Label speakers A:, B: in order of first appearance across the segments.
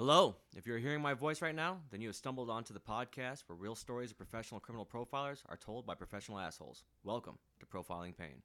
A: Hello. If you're hearing my voice right now, then you have stumbled onto the podcast where real stories of professional criminal profilers are told by professional assholes. Welcome to Profiling Pain.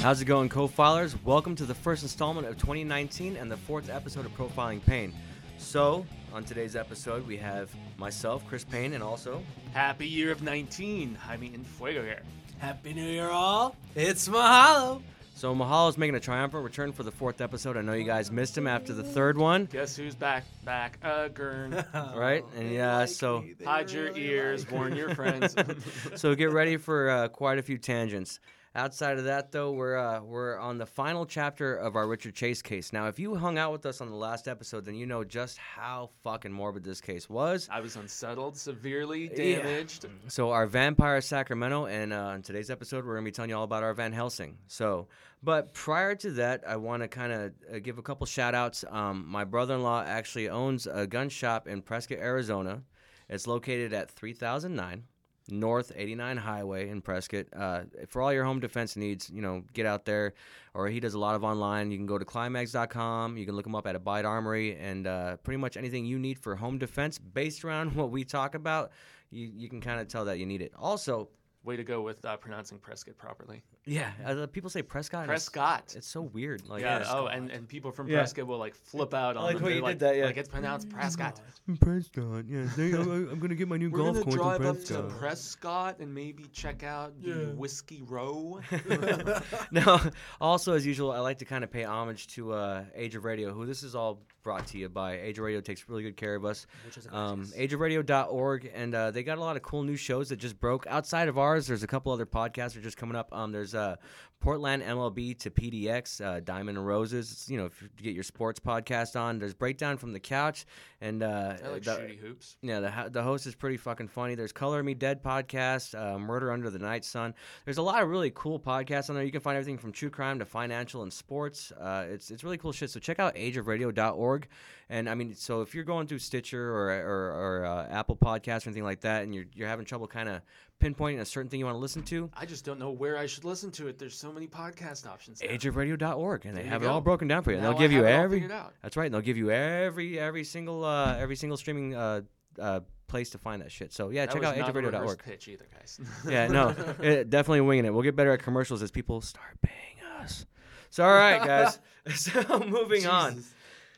A: How's it going, co-filers? Welcome to the first installment of 2019 and the fourth episode of Profiling Pain. So, on today's episode, we have myself, Chris Payne, and also
B: Happy year of 19. Jaime and Fuego here.
C: Happy New Year, all! It's Mahalo.
A: So Mahalo's making a triumphant return for the fourth episode. I know you guys missed him after the third one,
B: Guess who's back? Back again.
A: right? And yeah, so
B: Hide your ears, warn your friends.
A: so get ready for uh, quite a few tangents. Outside of that, though, we're uh, we're on the final chapter of our Richard Chase case. Now, if you hung out with us on the last episode, then you know just how fucking morbid this case was.
B: I was unsettled, severely
A: Yeah.
B: damaged.
A: So our vampire Sacramento, and uh, in today's episode, we're gonna be telling you all about our Van Helsing. So, but prior to that, I want to kind of uh, give a couple shout outs. Um, my brother-in-law actually owns a gun shop in Prescott, Arizona. It's located at 3009 North 89 Highway in Prescott. Uh, for all your home defense needs, you know, get out there. Or he does a lot of online. You can go to climax.com. You can look him up at Abide Armory, and uh, pretty much anything you need for home defense based around what we talk about, you, you can kind of tell that you need it. Also,
B: Way to go with uh, pronouncing Prescott properly.
A: yeah, uh, people say Prescott. and it's-
B: Prescott.
A: It's, so weird. Like,
B: yeah. Oh, and, and people from
A: Yeah.
B: Prescott will like flip out on
A: like
B: them.
A: the way
B: They're
A: you
B: like,
A: did that, yeah.
B: like it's pronounced Prescott.
A: Prescott. Yeah, they, I'm, I'm gonna get my new
B: We're
A: golf
B: gonna
A: course
B: drive
A: in
B: up to
A: Prescott.
B: Prescott and maybe check out the
C: Yeah.
B: Whiskey Row.
A: now, also as usual, I like to kind of pay homage to uh, Age of Radio, who this is all brought to you by. Age of Radio takes really good care of us. Um, ageofradio.org, and uh, they got a lot of cool new shows that just broke. Outside of ours, there's a couple other podcasts that are just coming up. Um, there's uh, Portland MLB to PDX, uh, Diamond and Roses. It's, you know, if you get your sports podcast on, there's Breakdown from the Couch, and uh,
B: I like
A: the-
B: shooty hoops.
A: yeah, the the host is pretty fucking funny. There's Color Me Dead podcast, uh, Murder Under the Night Sun. There's a lot of really cool podcasts on there. You can find everything from true crime to financial and sports. Uh, it's it's really cool shit. So check out ageofradio.org. And I mean, so if you're going through Stitcher or or, or uh, Apple Podcasts or anything like that, and you're you're having trouble kind of pinpointing a certain thing you want to listen to,
B: I just don't know where I should listen to it. There's so many podcast options. now.
A: ageofradio.org, and they have it all broken down for you.
B: Now
A: they'll give you every. That's right. And they'll give you every every single uh, every single streaming uh, uh, place to find that shit. So yeah,
B: That
A: check out
B: not a reverse
A: ageofradio.org.
B: pitch either, guys.
A: Yeah, no, it, definitely winging it. We'll get better at commercials as people start paying us. So all right, guys. so moving on,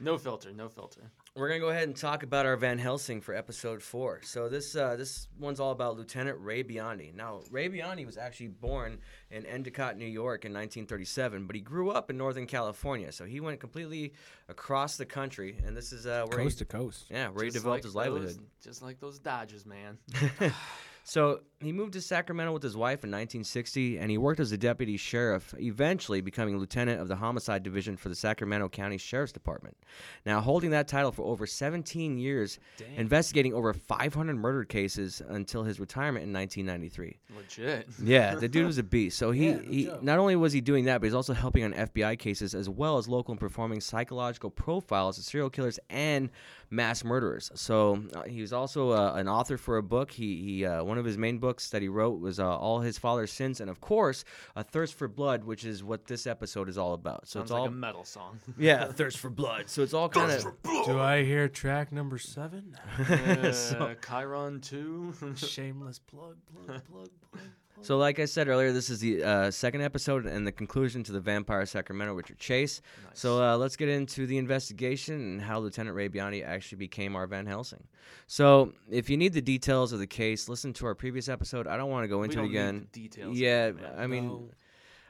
B: No filter, no filter.
A: We're gonna go ahead and talk about our Van Helsing for episode four. So this uh, this one's all about Lieutenant Ray Biondi. Now Ray Biondi was actually born in Endicott, New York, in 1937, but he grew up in Northern California. So he went completely across the country, and this is uh, where
C: coast
A: he,
C: to coast.
A: yeah, where he developed
B: like
A: his livelihood.
B: just like those Dodgers, man.
A: So he moved to Sacramento with his wife in 1960, and he worked as a deputy sheriff, eventually becoming lieutenant of the homicide division for the Sacramento County Sheriff's Department. Now, holding that title for over 17 years, investigating over 500 murder cases until his retirement in 1993.
B: Legit.
A: Yeah, the dude was a beast. So he,
C: Yeah,
A: he
C: joke.
A: not only was he doing that, but he's also helping on FBI cases as well as local and performing psychological profiles of serial killers and mass murderers. So uh, he was also uh, an author for a book. He, he uh, one of his main books that he wrote was uh, All His Father's Sins, and of course, A Thirst for Blood, which is what this episode is all about. So
B: Sounds
A: it's
B: like
A: all
B: a metal song.
A: yeah, Thirst for Blood. So it's all kind of
C: Do I hear track number seven?
B: Uh, Chiron 2.
C: Shameless plug, plug, plug, plug.
A: So, like I said earlier, this is the uh, second episode and the conclusion to the Vampire Sacramento Richard Chase. So, uh, let's get into the investigation and how Lieutenant Ray Biondi actually became our Van Helsing. So, if you need the details of the case, listen to our previous episode. I don't want to go into it again.
B: the details.
A: Yeah, I mean,
C: No.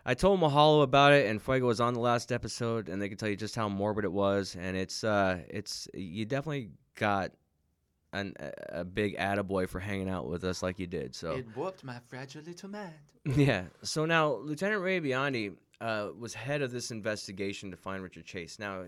A: I told Mahalo about it, and Fuego was on the last episode, and they can tell you just how morbid it was. And it's, uh, it's you definitely got an, a, big attaboy for hanging out with us like you did. So
B: It whooped my fragile little mind.
A: yeah. So now Lieutenant Ray Biondi uh, was head of this investigation to find Richard Chase. Now,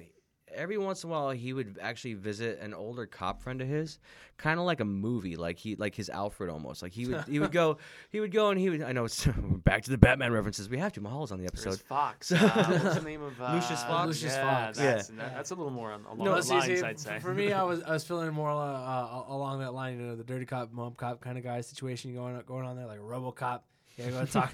A: every once in a while he would actually visit an older cop friend of his, kind of like a movie, like he like his Alfred almost. Like he would he would go he would go and he would I know it's back to the Batman references. We have to. Mahalo's on the
B: There's
A: episode.
B: Fox. Uh, what's the name of uh,
A: Lucius Fox?
C: Lucius
B: yeah,
C: Fox.
B: That's, that- that's a little more on, along
C: No,
B: the
C: see,
B: lines,
C: see,
B: I'd say.
C: for me, I was I was feeling more uh, uh, along that line, you know, the dirty cop, mom cop kind of guy situation going on, going on there, like RoboCop. Yeah, go talk.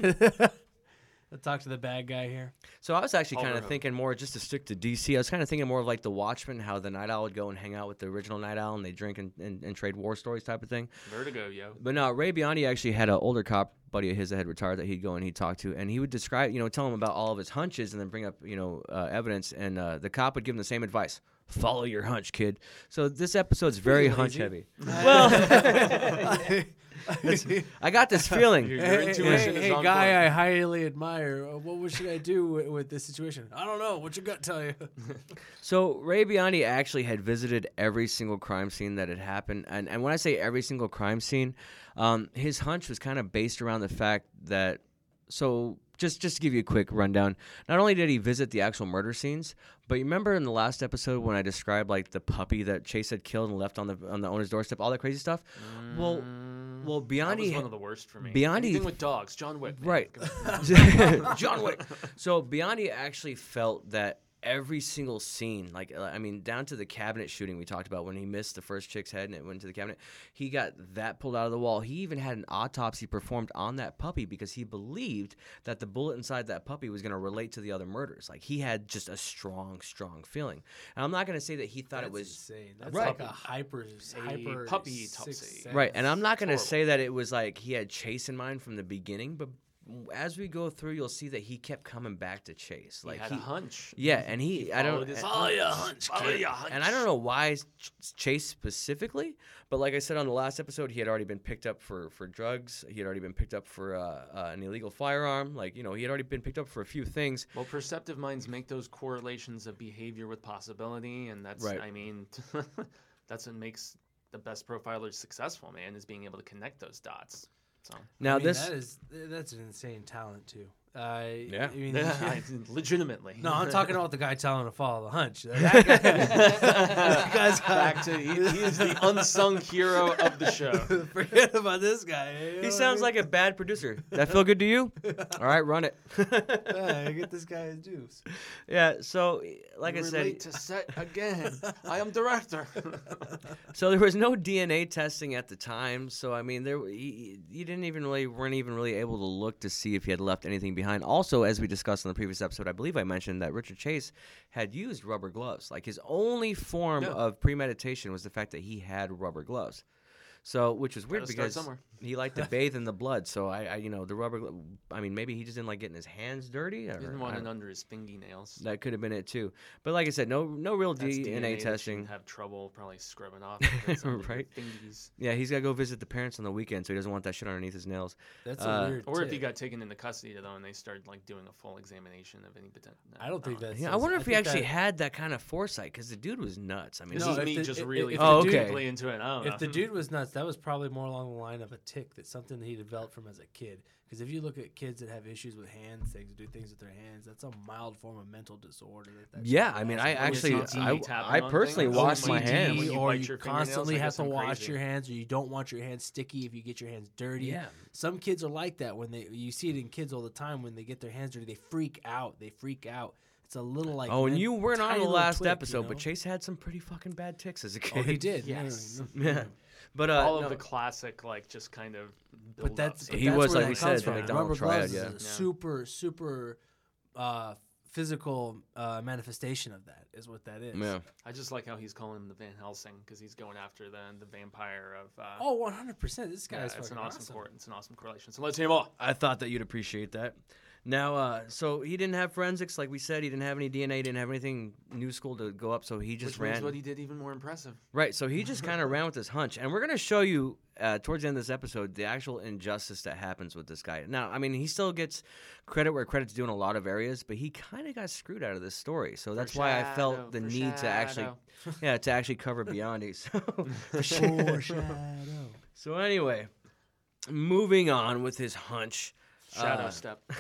C: Let's talk to the bad guy here.
A: So I was actually kind of thinking more just to stick to DC. I was kind of thinking more of like the Watchmen, how the Night Owl would go and hang out with the original Night Owl and they drink and, and, and trade war stories type of thing.
B: Vertigo, yo.
A: But no, Ray Biondi actually had an older cop buddy of his that had retired that he'd go and he'd talk to, and he would describe, you know, tell him about all of his hunches and then bring up, you know, uh, evidence. And uh, the cop would give him the same advice: follow your hunch, kid. So this episode's very hunch heavy. Well, I got this feeling.
B: Your, your
C: Hey,
B: intuition
C: hey,
B: is
C: hey,
B: on
C: guy,
B: board.
C: I highly admire. Uh, What should I do with, with this situation? I don't know. What's your gut tell you?
A: So Ray Biondi actually had visited every single crime scene that had happened, and and when I say every single crime scene, um, his hunch was kind of based around the fact that. So just just to give you a quick rundown, not only did he visit the actual murder scenes, but you remember in the last episode when I described like the puppy that Chase had killed and left on the on the owner's doorstep, all that crazy stuff. Well, well,
B: Mm, that was one of the worst for me.
A: Biondi-
B: Anything with dogs, John Wick. man.
A: Right. John Wick. So Biondi actually felt that every single scene, like uh, I mean, down to the cabinet shooting we talked about when he missed the first chick's head and it went to the cabinet, he got that pulled out of the wall. He even had an autopsy performed on that puppy because he believed that the bullet inside that puppy was going to relate to the other murders. Like he had just a strong, strong feeling. And I'm not going to say that he thought it was
C: insane. That's
A: Right.
C: like a hyper,
B: A
C: hyper
B: puppy
C: autopsy
A: Right, and I'm not going to say that it was like he had Chase in mind from the beginning, but as we go through, you'll see that he kept coming back to Chase.
B: Like he
A: Like
B: had a hunch.
A: yeah, and he, I don't,
B: followed his
A: follow
B: hunch.
A: your hunch,
B: Follow
A: kid.
B: your hunch.
A: and I don't know why Chase specifically, but like I said on the last episode, he had already been picked up for for drugs. He had already been picked up for uh, uh, an illegal firearm. Like you know, he had already been picked up for a few things.
B: Well, perceptive minds make those correlations of behavior with possibility, and that's,
A: Right.
B: I mean, that's what makes the best profilers successful, man, is being able to connect those dots. So,
A: Now
C: I mean,
A: this,
C: that is that's an insane talent too. Uh,
A: Yeah.
C: I mean,
B: I- legitimately.
C: no, I'm talking about the guy telling to follow the hunch. That guy, that guy's
B: Back to he, he is the unsung hero of the show.
C: Forget about this guy. you know
A: he sounds
C: I
A: like a bad producer. That feel good to you? All right, run it.
C: mean? Yeah, get this guy his dues.
A: yeah. So, like I said,
B: Relate to set again. I am director.
A: So there was no DNA testing at the time. So I mean, there you, you didn't even really weren't even really able to look to see if he had left anything behind. Also, as we discussed in the previous episode, I believe I mentioned that Richard Chase had used rubber gloves. Like his only form
B: Yeah.
A: of premeditation was the fact that he had rubber gloves. So, which was weird
B: Gotta
A: because. He liked to bathe in the blood. So I, I, you know, the rubber. I mean, maybe he just didn't like getting his hands dirty. Or,
B: He didn't want
A: don't-
B: it under his fingernails.
A: that could have been it too. But like I said, no, no real
B: That's
A: DNA,
B: that you
A: testing.
B: Have trouble probably scrubbing off. if it's under your
A: Right.
B: fingies.
A: Yeah, he's got to go visit the parents on the weekend, so he doesn't want that shit underneath his nails.
C: That's
A: Uh,
C: a weird.
B: Or if he got taken into custody though, and they started like doing a full examination of any potential.
C: I don't think that.
A: Yeah, I wonder if he actually
C: That,
A: had that kind of foresight because the dude was nuts. I mean,
B: This
C: No,
B: is
C: if
B: me
C: the-
B: just
C: if-
B: really
C: if
A: Oh, okay.
B: deeply into it. I don't know.
C: if the dude was nuts, that was probably more along the line of a tick that something that he developed from as a kid. Because if you look at kids that have issues with hands, things do things with their hands, that's a mild form of mental disorder. That, that
A: Yeah, I mean. I
C: Or
A: actually, I, I personally
B: things.
A: wash my
B: OCD,
A: hands.
B: when you
C: or you constantly have to wash
B: crazy.
C: your hands, or you don't want your hands sticky if you get your hands dirty.
A: Yeah.
C: Some kids are like that when they you see it in kids all the time when they get their hands dirty, they freak out. They freak out. It's a little like
A: oh, and you weren't on the last
C: twig, you
A: episode, but? Chase had some pretty fucking bad ticks as a kid.
C: Oh, he did. No, no,
B: Yes.
A: yeah, but uh,
B: all of
A: no,
B: the classic like just kind of.
C: But that's but
A: He
C: that's
A: was,
C: where
A: like
C: that
A: we said,
C: from.
A: the McDonald
C: Rubber gloves
A: triad,
C: is
A: yeah.
C: a
B: Yeah.
C: super super uh, physical uh, manifestation of that. Is what that is.
A: yeah.
B: I just like how he's calling him the Van Helsing because he's going after the the vampire of. Uh,
C: Oh, 100 percent. This
B: yeah,
C: guy's
B: it's an awesome,
C: awesome.
B: cor- It's an awesome correlation. So let's hear more.
A: I thought that you'd appreciate that. Now, uh, so he didn't have forensics, like we said. He didn't have any DNA. He didn't have anything new school to go up. So he just
B: Which makes
A: ran.
B: what he did even more impressive.
A: Right, so he just kind of ran with his hunch, and we're gonna show you uh, towards the end of this episode the actual injustice that happens with this guy. Now, I mean, he still gets credit where credit's due in a lot of areas, but he kind of got screwed out of this story. So that's why I felt the need to actually, yeah, to actually cover Biondi. So,
C: Foreshadow.
A: so anyway, moving on with his hunch.
B: Shadow
A: Uh,
B: step.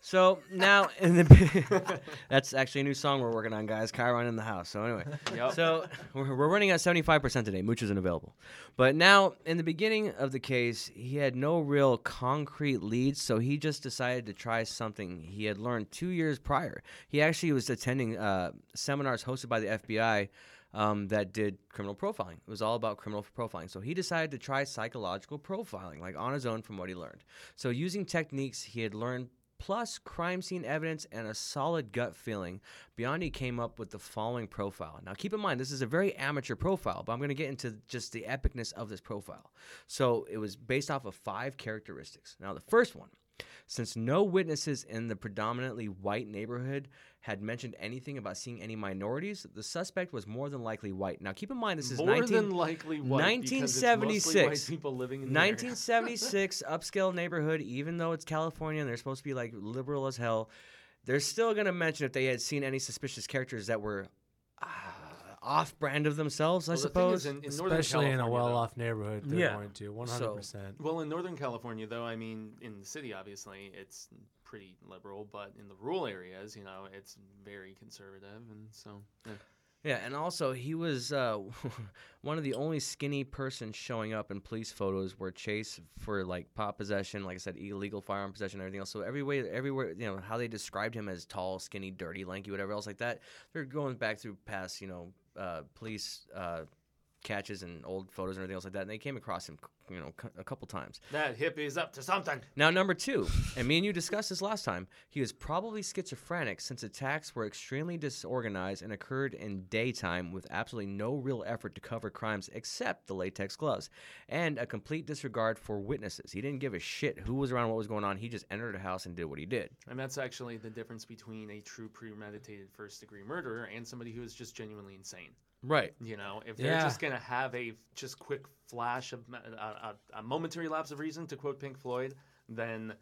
A: So now in the that's actually a new song we're working on, guys. Chiron in the house. So anyway,
B: Yep.
A: so we're, we're running at seventy five percent today. Mooch isn't available, but now in the beginning of the case, he had no real concrete leads, so he just decided to try something he had learned two years prior. He actually was attending uh, seminars hosted by the FBI. Um, that did criminal profiling. It was all about criminal profiling. So he decided to try psychological profiling, like on his own from what he learned. So using techniques he had learned plus crime scene evidence and a solid gut feeling, Biondi came up with the following profile. Now, keep in mind, this is a very amateur profile, but I'm going to get into just the epicness of this profile. So, it was based off of five characteristics. Now, the first one since no witnesses in the predominantly white neighborhood had mentioned anything about seeing any minorities, the suspect was more than likely white. Now, keep in mind, this is
B: More
A: 19-
B: than likely white because it's
A: 1976.
B: white people living in
A: 1976 upscale neighborhood, even though it's California and they're supposed to be like liberal as hell, they're still going to mention if they had seen any suspicious characters that were uh, off brand of themselves, I
B: Well, the thing
A: suppose.
B: is, in, in
C: Especially in a well-off neighborhood, they're
A: Yeah.
C: going to 100%.
B: Well, in Northern California, though, I mean, in the city, obviously, it's pretty liberal, but in the rural areas, you know, it's very conservative, and so yeah.
A: yeah, and also he was uh, one of the only skinny persons showing up in police photos were Chase for like pot possession, like I said, illegal firearm possession, and everything else. So every way, everywhere, you know, how they described him as tall, skinny, dirty, lanky, whatever else like that. They're going back through past, you know, uh, police uh, catches and old photos and everything else like that, and they came across him, you know, a couple times.
B: that hippie's up to something.
A: Now, number two, and me and you discussed this last time, he was probably schizophrenic since attacks were extremely disorganized and occurred in daytime with absolutely no real effort to cover crimes except the latex gloves and a complete disregard for witnesses. He didn't give a shit who was around, what was going on. He just entered a house and did what he did.
B: And that's actually the difference between a true premeditated first degree murderer and somebody who is just genuinely insane.
A: Right.
B: You know, if they're
C: Yeah.
B: just gonna have a just quick flash of a, a, a momentary lapse of reason, to quote Pink Floyd, then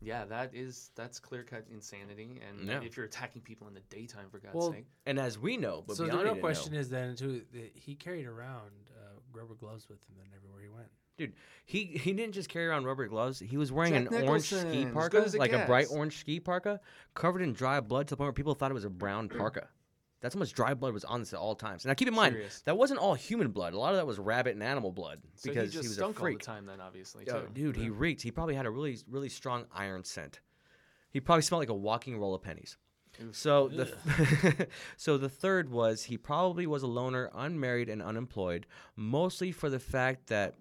B: yeah, that is that's clear cut insanity. And
A: Yeah.
B: if you're attacking people in the daytime, for God's
C: Well,
B: sake,
A: And as we know, but
C: so the
A: Biondi
C: real question
A: know.
C: is then, too, that he carried around uh, rubber gloves with him then everywhere he went.
A: Dude, he he didn't just carry around rubber gloves. He was wearing
B: Jack
A: an orange ski parka,
B: as it
A: like a bright orange ski parka, covered in dry blood to the point where people thought it was a brown parka. That's how much dry blood was on this at all times. Now keep in mind
B: Serious.
A: that wasn't all human blood. A lot of that was rabbit and animal blood
B: so
A: because
B: he just
A: was
B: stunk
A: a
B: all
A: freak.
B: the time. Then obviously,
A: Oh,
B: too.
A: dude, he reeked. He probably had a really really strong iron scent. He probably smelled like a walking roll of pennies. So the so the third was he probably was a loner, unmarried and unemployed, mostly for the fact that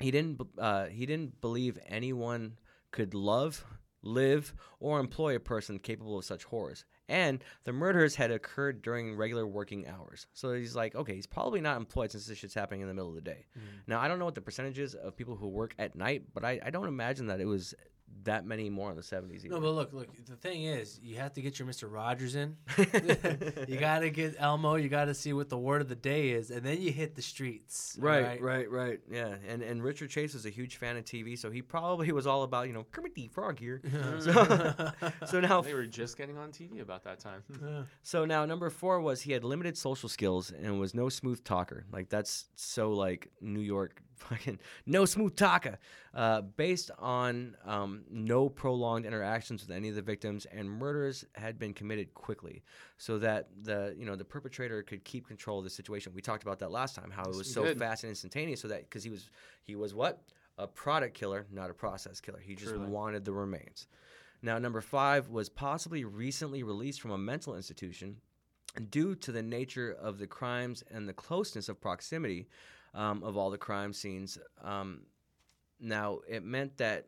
A: he didn't b- uh, he didn't believe anyone could love, live, or employ a person capable of such horrors. And the murders had occurred during regular working hours. So he's like, okay, he's probably not employed since this shit's happening in the middle of the day. Mm. Now I don't know what the percentage is of people who work at night, but I, I don't imagine that it was that many more in the seventies.
C: No, but look, look. The thing is, you have to get your Mister Rogers in. you got to get Elmo. You got to see what the word of the day is, and then you hit the streets.
A: Right, right, right. Yeah, and and Richard Chase was a huge fan of TV, so he probably was all about you know Kermit the Frog here. So, so now,
B: They were just getting on TV about that time.
C: Yeah.
A: so now number four was he had limited social skills and was no smooth talker. Like that's so like New York, fucking no smooth talker. Uh, based on um, no prolonged interactions with any of the victims, and murders had been committed quickly, so that the you know the perpetrator could keep control of the situation. We talked about that last time, how it was so
B: did.
A: fast and instantaneous, so that because he was he was what a product killer, not a process killer. He just
B: Truly.
A: wanted the remains. Now, number five was possibly recently released from a mental institution due to the nature of the crimes and the closeness of proximity um, of all the crime scenes. Um, now, it meant that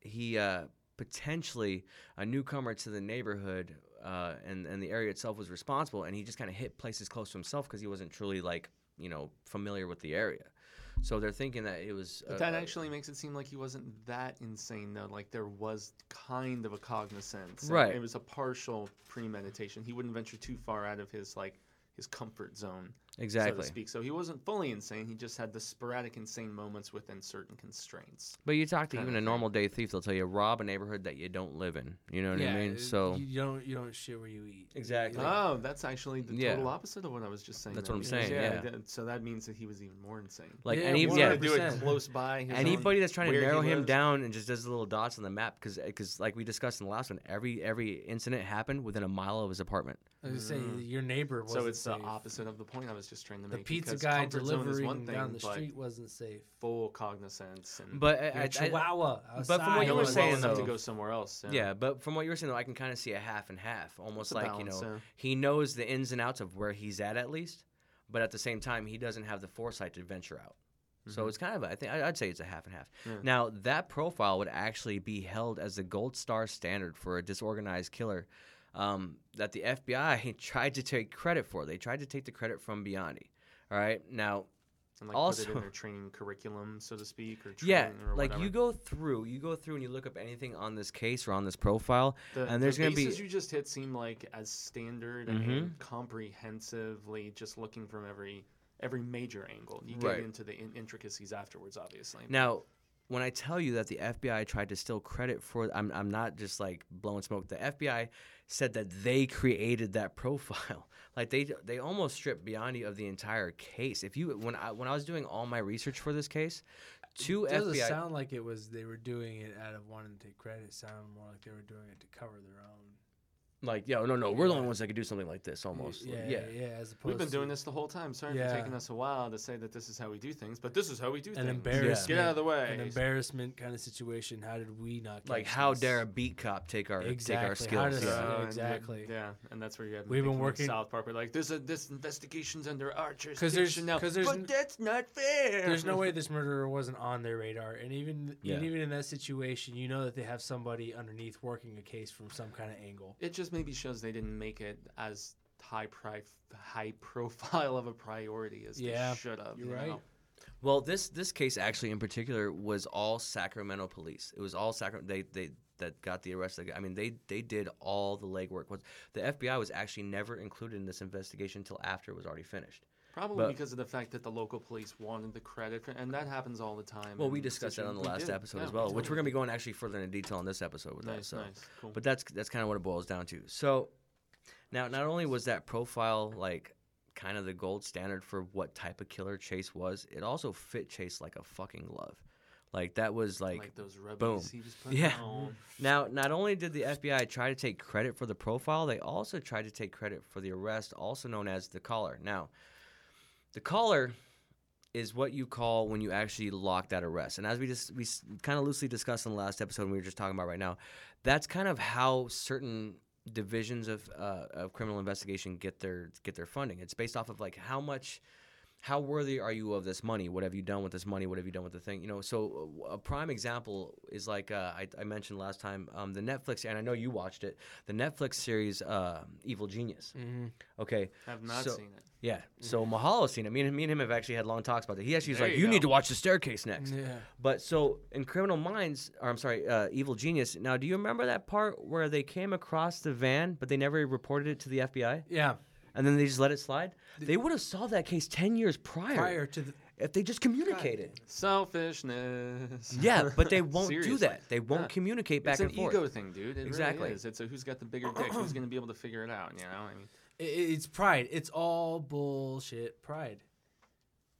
A: he uh, potentially, a newcomer to the neighborhood uh, and, and the area itself was responsible, and he just kind of hit places close to himself because he wasn't truly, like, you know, familiar with the area. So they're thinking that it was.
B: But
A: uh,
B: that actually makes it seem like he wasn't that insane, though. Like there was kind of a cognizance.
A: Right.
B: It was a partial premeditation. He wouldn't venture too far out of his like his comfort zone, exactly. so
A: exactly.
B: to speak. So he wasn't fully insane. He just had the sporadic insane moments within certain constraints.
A: But you talk to even a normal day thief, they'll tell you rob a neighborhood that you don't live in. You know what
C: yeah,
A: I mean?
C: it-
A: So
C: you don't you don't shit where you eat.
A: Exactly.
B: Oh, that's actually the
A: Yeah.
B: total opposite of what I was just saying.
A: That's
B: then,
A: what I'm
B: because,
A: saying, yeah.
B: that- so that means that he was even more insane.
A: like
C: Yeah,
A: any
B: He's
A: yeah,
B: gonna do it
C: 100%.
B: close by. his own-
A: anybody that's trying to
B: where he
A: narrow him
B: lives.
A: down and just does the little dots on the map because like we discussed in the last one, every every incident happened within a mile of his apartment.
C: I was gonna
B: Mm.
C: your neighbor was
B: So it's the
C: safe.
B: opposite of the point I was just trying to make.
C: The pizza
B: because
C: guy
B: comfort zone is
C: delivering
B: one thing,
C: down the
B: but
C: street wasn't safe.
B: full cognizance and
A: But
C: You're
A: I,
C: a
A: I,
C: Chihuahua.
A: but from what
C: outside.
A: you were
B: knowing
A: saying,
B: well enough to
A: though-
B: go somewhere else.
A: yeah, but from what you were saying though, I can kind of see a half and half, almost
B: It's a
A: like you know
B: yeah.
A: he knows the ins and outs of where he's at at least, but at the same time he doesn't have the foresight to venture out. So
B: Mhm.
A: it's kind of I think I- I'd say it's a half and half.
B: Yeah.
A: Now that profile would actually be held as the gold star standard for a disorganized killer um, that the FBI tried to take credit for. They tried to take the credit from Biondi. All right, now
B: and like put it
A: also-
B: in their training curriculum, so to speak, or
A: yeah,
B: or
A: like you go through, you go through and you look up anything on this case or on this profile,
B: The,
A: and there's
B: the
A: gonna be-
B: you just hit seem like as standard
A: Mhm.
B: and comprehensively, just looking from every every major angle. You
A: Right.
B: get into the in- intricacies afterwards, obviously.
A: Now, when I tell you that the FBI tried to steal credit for, I'm, I'm not just like blowing smoke. The FBI said that they created that profile. Like they they almost stripped Biondi of the entire case. If you when I when I was doing all my research for this case, two
C: It doesn't
A: FBI
C: sound like it was they were doing it out of wanting to take credit. It sounded more like they were doing it to cover their own.
A: Like yo no no we're the only ones that could do something like this almost
C: Yeah,
A: yeah.
C: yeah. As opposed
B: We've been
C: to
B: doing this the whole time. Sorry
C: Yeah.
B: for taking us a while to say that this is how we do things, but this is how we do
C: an
B: things.
C: embarrassment.
B: Get out of the way.
C: An embarrassment kind of situation. How did we not?
A: Like
C: catch
A: how
C: this?
A: dare a beat cop take our
C: Exactly.
A: take our skills?
C: does-
A: yeah.
C: Yeah,
B: and
C: exactly.
B: Yeah, and that's where you have.
C: We've been working-
B: South Park. We're like, this uh, this investigation's under our
C: 'Cause there's-
B: jurisdiction now,
C: 'cause there's
B: but
C: n-
B: that's not fair.
C: There's no way this murderer wasn't on their radar, and even
A: Yeah.
C: and even in that situation, you know that they have somebody underneath working a case from some kind of angle.
B: It just maybe shows they didn't make it as high pri- high profile of a priority as
C: Yeah,
B: they should have.
C: you're
B: you
C: right.
B: know?
A: Well, this this case actually in particular was all Sacramento police. It was all Sacramento. They they that got the arrest. I mean, they they did all the legwork. Was the FBI was actually never included in this investigation until after it was already finished.
B: Probably
A: But-
B: because of the fact that the local police wanted the credit, for, and that happens all the time.
A: Well, we discussed that on the last episode
B: Yeah,
A: as
B: we
A: well, which we're gonna be going actually further into detail in this episode with
B: did.
A: that.
B: Nice,
A: So,
B: nice, cool.
A: but that's that's kind of what it boils down to. So, now not only was that profile like kind of the gold standard for what type of killer Chase was, it also fit Chase like a fucking glove. Like that was
B: like,
A: like
B: those
A: boom.
B: he was putting
A: Yeah.
B: on.
A: Now, not only did the FBI try to take credit for the profile, they also tried to take credit for the arrest, also known as the collar. Now, the caller is what you call when you actually lock that arrest. And as we just we kind of loosely discussed in the last episode, we were just talking about right now, that's kind of how certain divisions of uh, of criminal investigation get their get their funding. It's based off of like how much how worthy are you of this money? What have you done with this money? What have you done with the thing? You know, so a prime example is like uh, I, I mentioned last time um, the Netflix, and I know you watched it, the Netflix series uh, Evil Genius.
C: Mm-hmm.
A: Okay,
B: Have not
A: So-
B: seen it.
A: yeah. So Mahalo's seen it. Me and, me and him have actually had long talks about it. He actually was
B: There
A: like,
B: you
A: "You need to watch the staircase next."
C: Yeah.
A: But so in Criminal Minds, or I'm sorry, uh, Evil Genius. Now, do you remember that part where they came across the van, but they never reported it to the FBI,
C: Yeah.
A: And then they just let it slide? They would have solved that case ten years prior,
C: Prior to the
A: if they just communicated.
B: Selfishness.
A: Yeah, but they won't do that. They won't
B: Yeah.
A: communicate back and forth.
B: it's
A: and
B: an ego thing, dude. It
A: Exactly.
B: Really is. It's a who's got the bigger dick. Who's going to be able to figure it out? You know. I mean,
C: I- It's pride. It's all bullshit pride.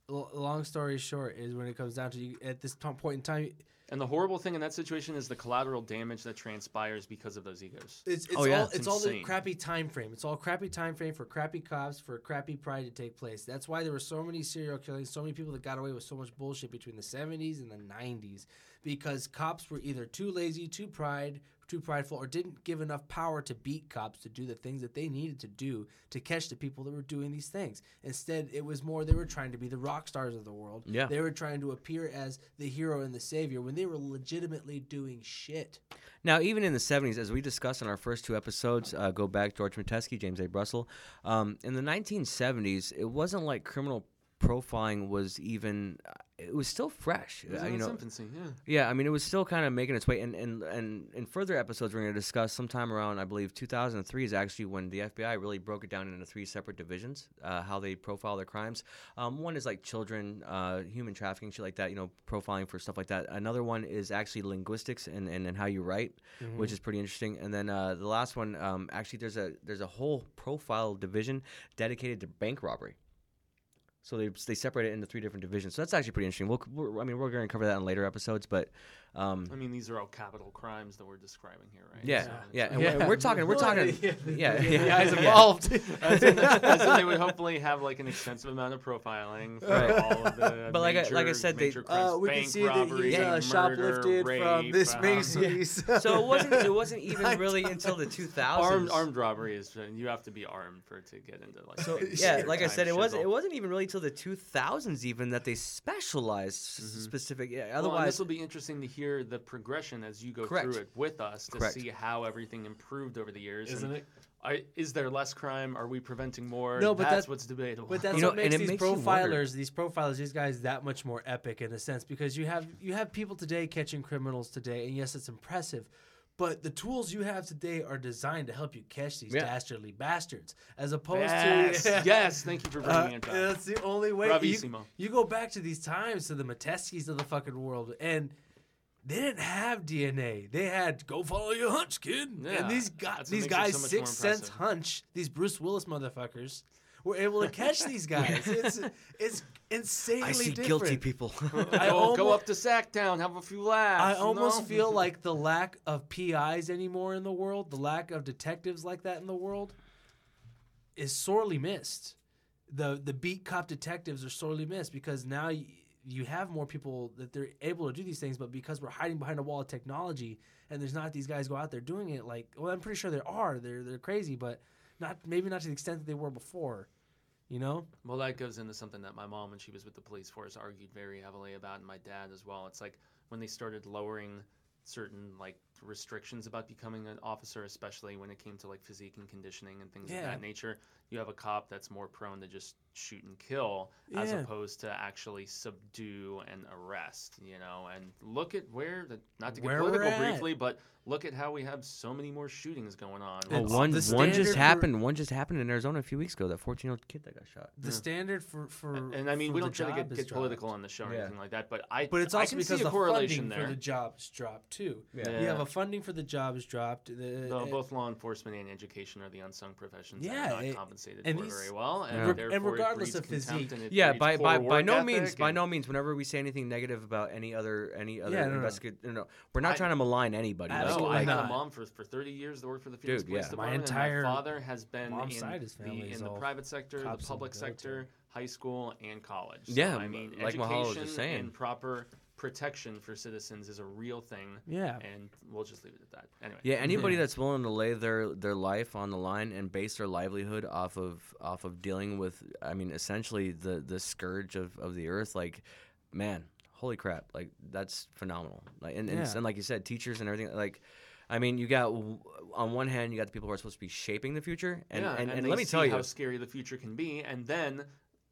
C: L- long story short is when it comes down to you at this t- point in time,
B: and the horrible thing in that situation is the collateral damage that transpires because of those egos.
C: it's it's
A: Oh, yeah.
C: all
B: It's
C: it's, all the crappy time frame. It's all crappy time frame for crappy cops for crappy pride to take place. That's why there were so many serial killings, so many people that got away with so much bullshit between the 70s and the 90s because cops were either too lazy, too pride, too prideful or didn't give enough power to beat cops to do the things that they needed to do to catch the people that were doing these things. Instead, it was more they were trying to be the rock stars of the world.
A: Yeah.
C: They were trying to appear as the hero and the savior when they were legitimately doing shit.
A: Now, even in the 70s, as we discussed in our first two episodes, uh, go back George Metesky, James A. Brussel. Um, in the 1970s, it wasn't like criminal profiling was even uh, it was still fresh.
B: Was
A: uh, you know,
B: infancy, yeah.
A: yeah, I mean, it was still kind of making its way. And and and in further episodes, we're going to discuss sometime around, I believe, 2003 is actually when the FBI really broke it down into three separate divisions, uh, how they profile their crimes. Um, one is like children, uh, human trafficking, shit like that. You know, profiling for stuff like that. Another one is actually linguistics and, and, and how you write, which is pretty interesting. And then uh, the last one, um, actually, there's a there's a whole profile division dedicated to bank robbery. So they they separate it into three different divisions. So that's actually pretty interesting. We'll, I mean, we're going to cover that in later episodes, but um,
B: I mean, these are all capital crimes that we're describing here, right?
A: yeah,
B: So
A: yeah,
B: it's-
A: and we're- we're talking, we're talking, yeah, yeah,
C: yeah,
A: yeah.
C: involved.
B: as, in, as in they would hopefully have like an extensive amount of profiling for
A: Right.
B: all of the
A: But like I-
B: major,
A: like I said, they-
B: major crimes,
C: Uh, we can
B: bank
C: see that
B: robbery,
C: he's uh,
B: murder,
C: shoplifted from
B: rape,
C: this
B: um,
C: Macy's.
A: So it wasn't it wasn't even really until the 2000s.
B: Armed, armed robbery is uh, you have to be armed for to get into like
A: So yeah, like I
B: time
A: said, it wasn't it wasn't even really until the 2000s even that they specialized s- specific. Yeah,
B: Well,
A: otherwise,
B: this will be interesting to hear the progression as you go
A: Correct.
B: through it with us to
A: Correct.
B: see how everything improved over the years.
C: Isn't
B: and
C: it?
B: I, is there less crime? Are we preventing more?
C: No, but
B: that's
C: that-
B: what's debatable.
C: But that's
A: You know,
C: what makes these
A: makes
C: profilers, these profilers, these guys that much more epic in a sense because you have you have people today catching criminals today, and yes, it's impressive. But the tools you have today are designed to help you catch these
A: Yeah.
C: dastardly bastards, as opposed
B: yes,
C: to
B: yes. Thank you for bringing
C: Uh,
B: it back.
C: that's the only way. You, you go back to these times to the Meteskys of the fucking world, and they didn't have DNA. They had go follow your hunch, kid.
B: Yeah,
C: and these guys, these guys,
B: so
C: six sense hunch, these Bruce Willis motherfuckers, were able to catch these guys. It's it's insanely
A: I see
C: different.
A: guilty people.
C: I
B: go, go up to Sacktown, have a few laughs.
C: I almost
B: know?
C: feel like the lack of PIs anymore in the world, the lack of detectives like that in the world, is sorely missed. the The beat cop detectives are sorely missed because now you, you have more people that they're able to do these things, but because we're hiding behind a wall of technology and there's not these guys go out there doing it, like well, I'm pretty sure there are. They're they're crazy, but not maybe not to the extent that they were before. You know?
B: Well, that goes into something that my mom, when she was with the police force, argued very heavily about, and my dad as well. It's like when they started lowering certain like restrictions about becoming an officer, especially when it came to like physique and conditioning and things
C: Yeah.
B: of that nature. You have a cop that's more prone to just shoot and kill as opposed to actually subdue and arrest. You know, and look at where the not to get
C: Where
B: political briefly, but look at how we have so many more shootings going on.
A: Well,
C: It's
A: one
C: the
A: one
C: standard
A: just
C: for-
A: happened. One just happened in Arizona a few weeks ago. That 14 year old kid that got shot.
C: The
B: Yeah.
C: standard for for
B: and I mean,
C: for
B: we don't try to
C: job
B: get,
C: is
B: get political
C: dropped.
B: on the show or
A: Yeah.
B: anything like that, but I
C: But it's
B: I
C: also
B: can
C: because
B: see a
C: the
B: correlation
C: funding
B: there.
C: for the jobs dropped too.
A: Yeah.
C: You have a funding for the jobs dropped. The,
B: No,
C: uh,
B: both law enforcement and education are the unsung professions that
C: Yeah,
B: are not
C: it-
B: compensated
C: and
B: for
C: these-
B: very well, and,
A: Yeah.
C: Reg-
B: therefore
C: and regardless
B: breeds
C: of
B: contempt
C: physique.
B: and it
A: Yeah,
B: breeds
A: by
B: poor
A: by by
B: work
A: no means,
B: ethic
A: by
B: and-
A: no means. Whenever we say anything negative about any other any other
C: no, no.
A: investigate, no, no, we're not
B: I-
A: trying to malign anybody.
C: I
A: Like,
B: No,
C: Absolutely
B: I
A: like,
B: had a mom for, for 30 years that worked for the Phoenix
A: Dude,
B: Police
A: yeah.
C: My
B: Department.
C: entire
B: and my father has been in,
C: side is
B: the, in the private sector, the
C: cops and
B: public
C: military.
B: sector, high school, and college. So,
A: Yeah,
B: I mean,
A: like Mahalo was
B: education
A: saying.
B: and proper protection for citizens is a real thing,
C: yeah.
B: and we'll just leave it at that. Anyway.
A: Yeah, anybody that's willing to lay their their life on the line and base their livelihood off of off of dealing with, I mean, essentially the the scourge of, of the earth, like, man, holy crap, like that's phenomenal. Like, and, and,
C: Yeah.
A: and like you said, teachers and everything, like. I mean, you got on one hand, you got the people who are supposed to be shaping the future, and
B: yeah,
A: and, and,
B: they
A: let me
B: see
A: tell you,
B: how scary the future can be, and then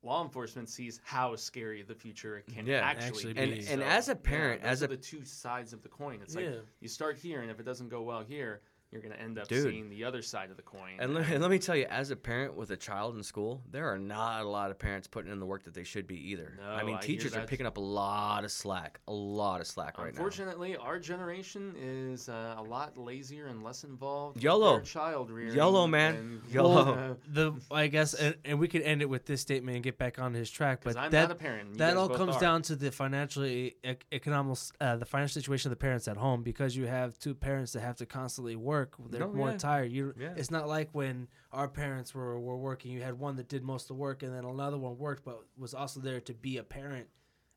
B: law enforcement sees how scary the future can
A: Yeah.
B: actually,
C: Actually
B: be.
A: And-
C: be.
A: and as a parent,
B: those
A: as
B: are
A: a-
B: the two sides of the coin. It's
C: Yeah.
B: like you start here, and if it doesn't go well here, you're going to end up
A: Dude.
B: seeing the other side of the coin.
A: And let, and let me tell you, as a parent with a child in school, there are not a lot of parents putting in the work that they should be either. I
B: No,
A: mean,
B: I hear
A: teachers are picking up a lot of slack, a lot of slack right now.
B: Unfortunately, our generation is uh, a lot lazier and less involved. with
A: YOLO.
B: child rearing.
A: YOLO, man.
B: and-
A: YOLO.
B: uh,
C: The I guess, and, and we could end it with this statement and get back on his track. But
B: I'm
C: that
B: not a parent. you
C: that all comes
B: are.
C: down to the financial e- economic uh, the financial situation of the parents at home because you have two parents that have to constantly work they're
A: Oh,
C: more
A: yeah.
C: tired you
A: Yeah.
C: it's not like when our parents were, were working you had one that did most of the work and then another one worked but was also there to be a parent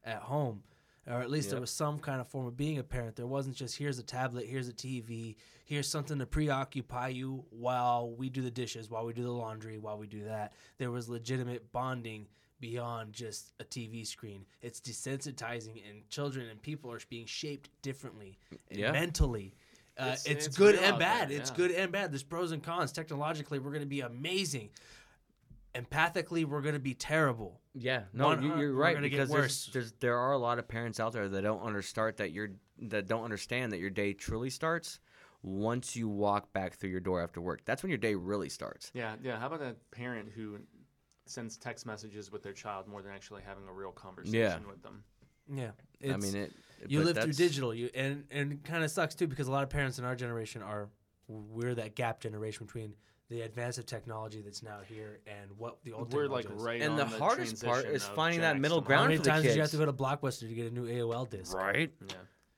C: at home or at least there was some kind of form of being a parent there wasn't just here's a tablet here's a tv here's something to preoccupy you while we do the dishes while we do the laundry while we do that there was legitimate bonding beyond just a TV screen. It's desensitizing, and children and people are being shaped differently
A: Yeah.
C: mentally. Uh,
B: It's-
C: it's,
B: it's
C: good and bad.
B: there,
C: It's good and bad. There's pros and cons. Technologically, we're going to be amazing. empathically we're gonna be terrible.
A: Yeah, no,
C: One-
A: you- you're
C: we're
A: right because there's, there's there are a lot of parents out there that don't understand that your that don't understand that your day truly starts once you walk back through your door after work. That's when your day really starts.
B: Yeah, yeah. How about a parent who sends text messages with their child more than actually having a real conversation with them?
C: Yeah,
A: I mean it.
C: You live through digital you and and it kind of sucks too because a lot of parents in our generation are we're that gap generation between the advance of technology that's now here and what the old
B: We're like
C: is.
B: right
A: And
B: on
A: the hardest part is finding
B: Gen
A: that middle ground
C: how
A: for
C: many
A: the
C: times did you have to go to blockbuster to get a new aol disc
A: Right.
B: Yeah.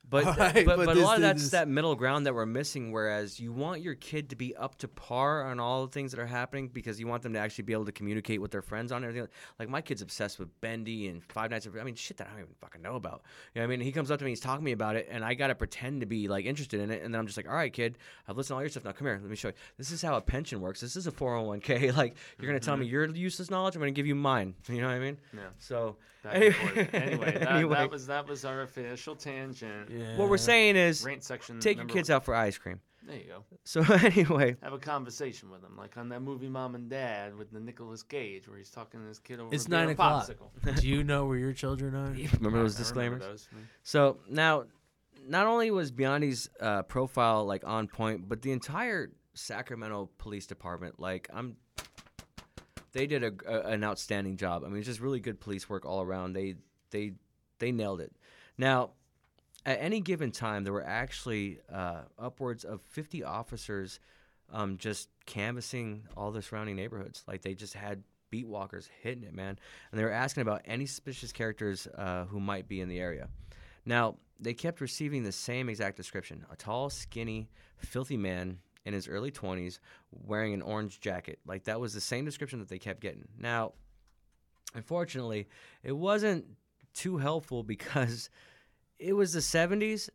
A: But
C: Right,
A: but,
C: but
A: but,
C: this
A: a lot of that's that middle ground that we're missing. Whereas you want your kid to be up to par on all the things that are happening because you want them to actually be able to communicate with their friends on everything. Like my kid's obsessed with Bendy and Five Nights. At, I mean, shit that I don't even fucking know about. You know what I mean? He comes up to me, he's talking to me about it, and I gotta pretend to be like interested in it, and then I'm just like, all right, kid, I've listened to all your stuff. Now come here, let me show you. This is how a pension works. This is a 401k. Like you're gonna tell me mm-hmm. your useless knowledge, I'm gonna give you mine. You know what I mean?
B: Yeah.
A: So
B: and. Anyway, that,
A: Anyway.
B: that was that was our official tangent.
C: Yeah.
A: what we're saying is,
B: Rant section.
A: take your
B: number
A: kids
B: one.
A: out for ice cream.
B: There you go.
A: So anyway.
B: Have a conversation with them, like on that movie Mom and Dad with the Nicolas Cage, where he's talking to his kid over
C: It's
B: a beer
C: nine
B: and
C: o'clock.
B: popsicle.
C: do you know where your children are
A: Remember those
B: I remember
A: disclaimers?
B: those.
A: So now, not only was Biondi's uh, profile like on point, but the entire Sacramento Police Department, like I'm, they did a, a- an outstanding job. I mean, it's just really good police work all around. They they they nailed it. Now, at any given time, there were actually uh, upwards of 50 officers um, just canvassing all the surrounding neighborhoods. Like they just had beat walkers hitting it, man, and they were asking about any suspicious characters uh, who might be in the area. Now, they kept receiving the same exact description a tall, skinny, filthy man in his early 20s wearing an orange jacket. Like, that was the same description that they kept getting. Now, unfortunately, it wasn't too helpful because it was the 70s.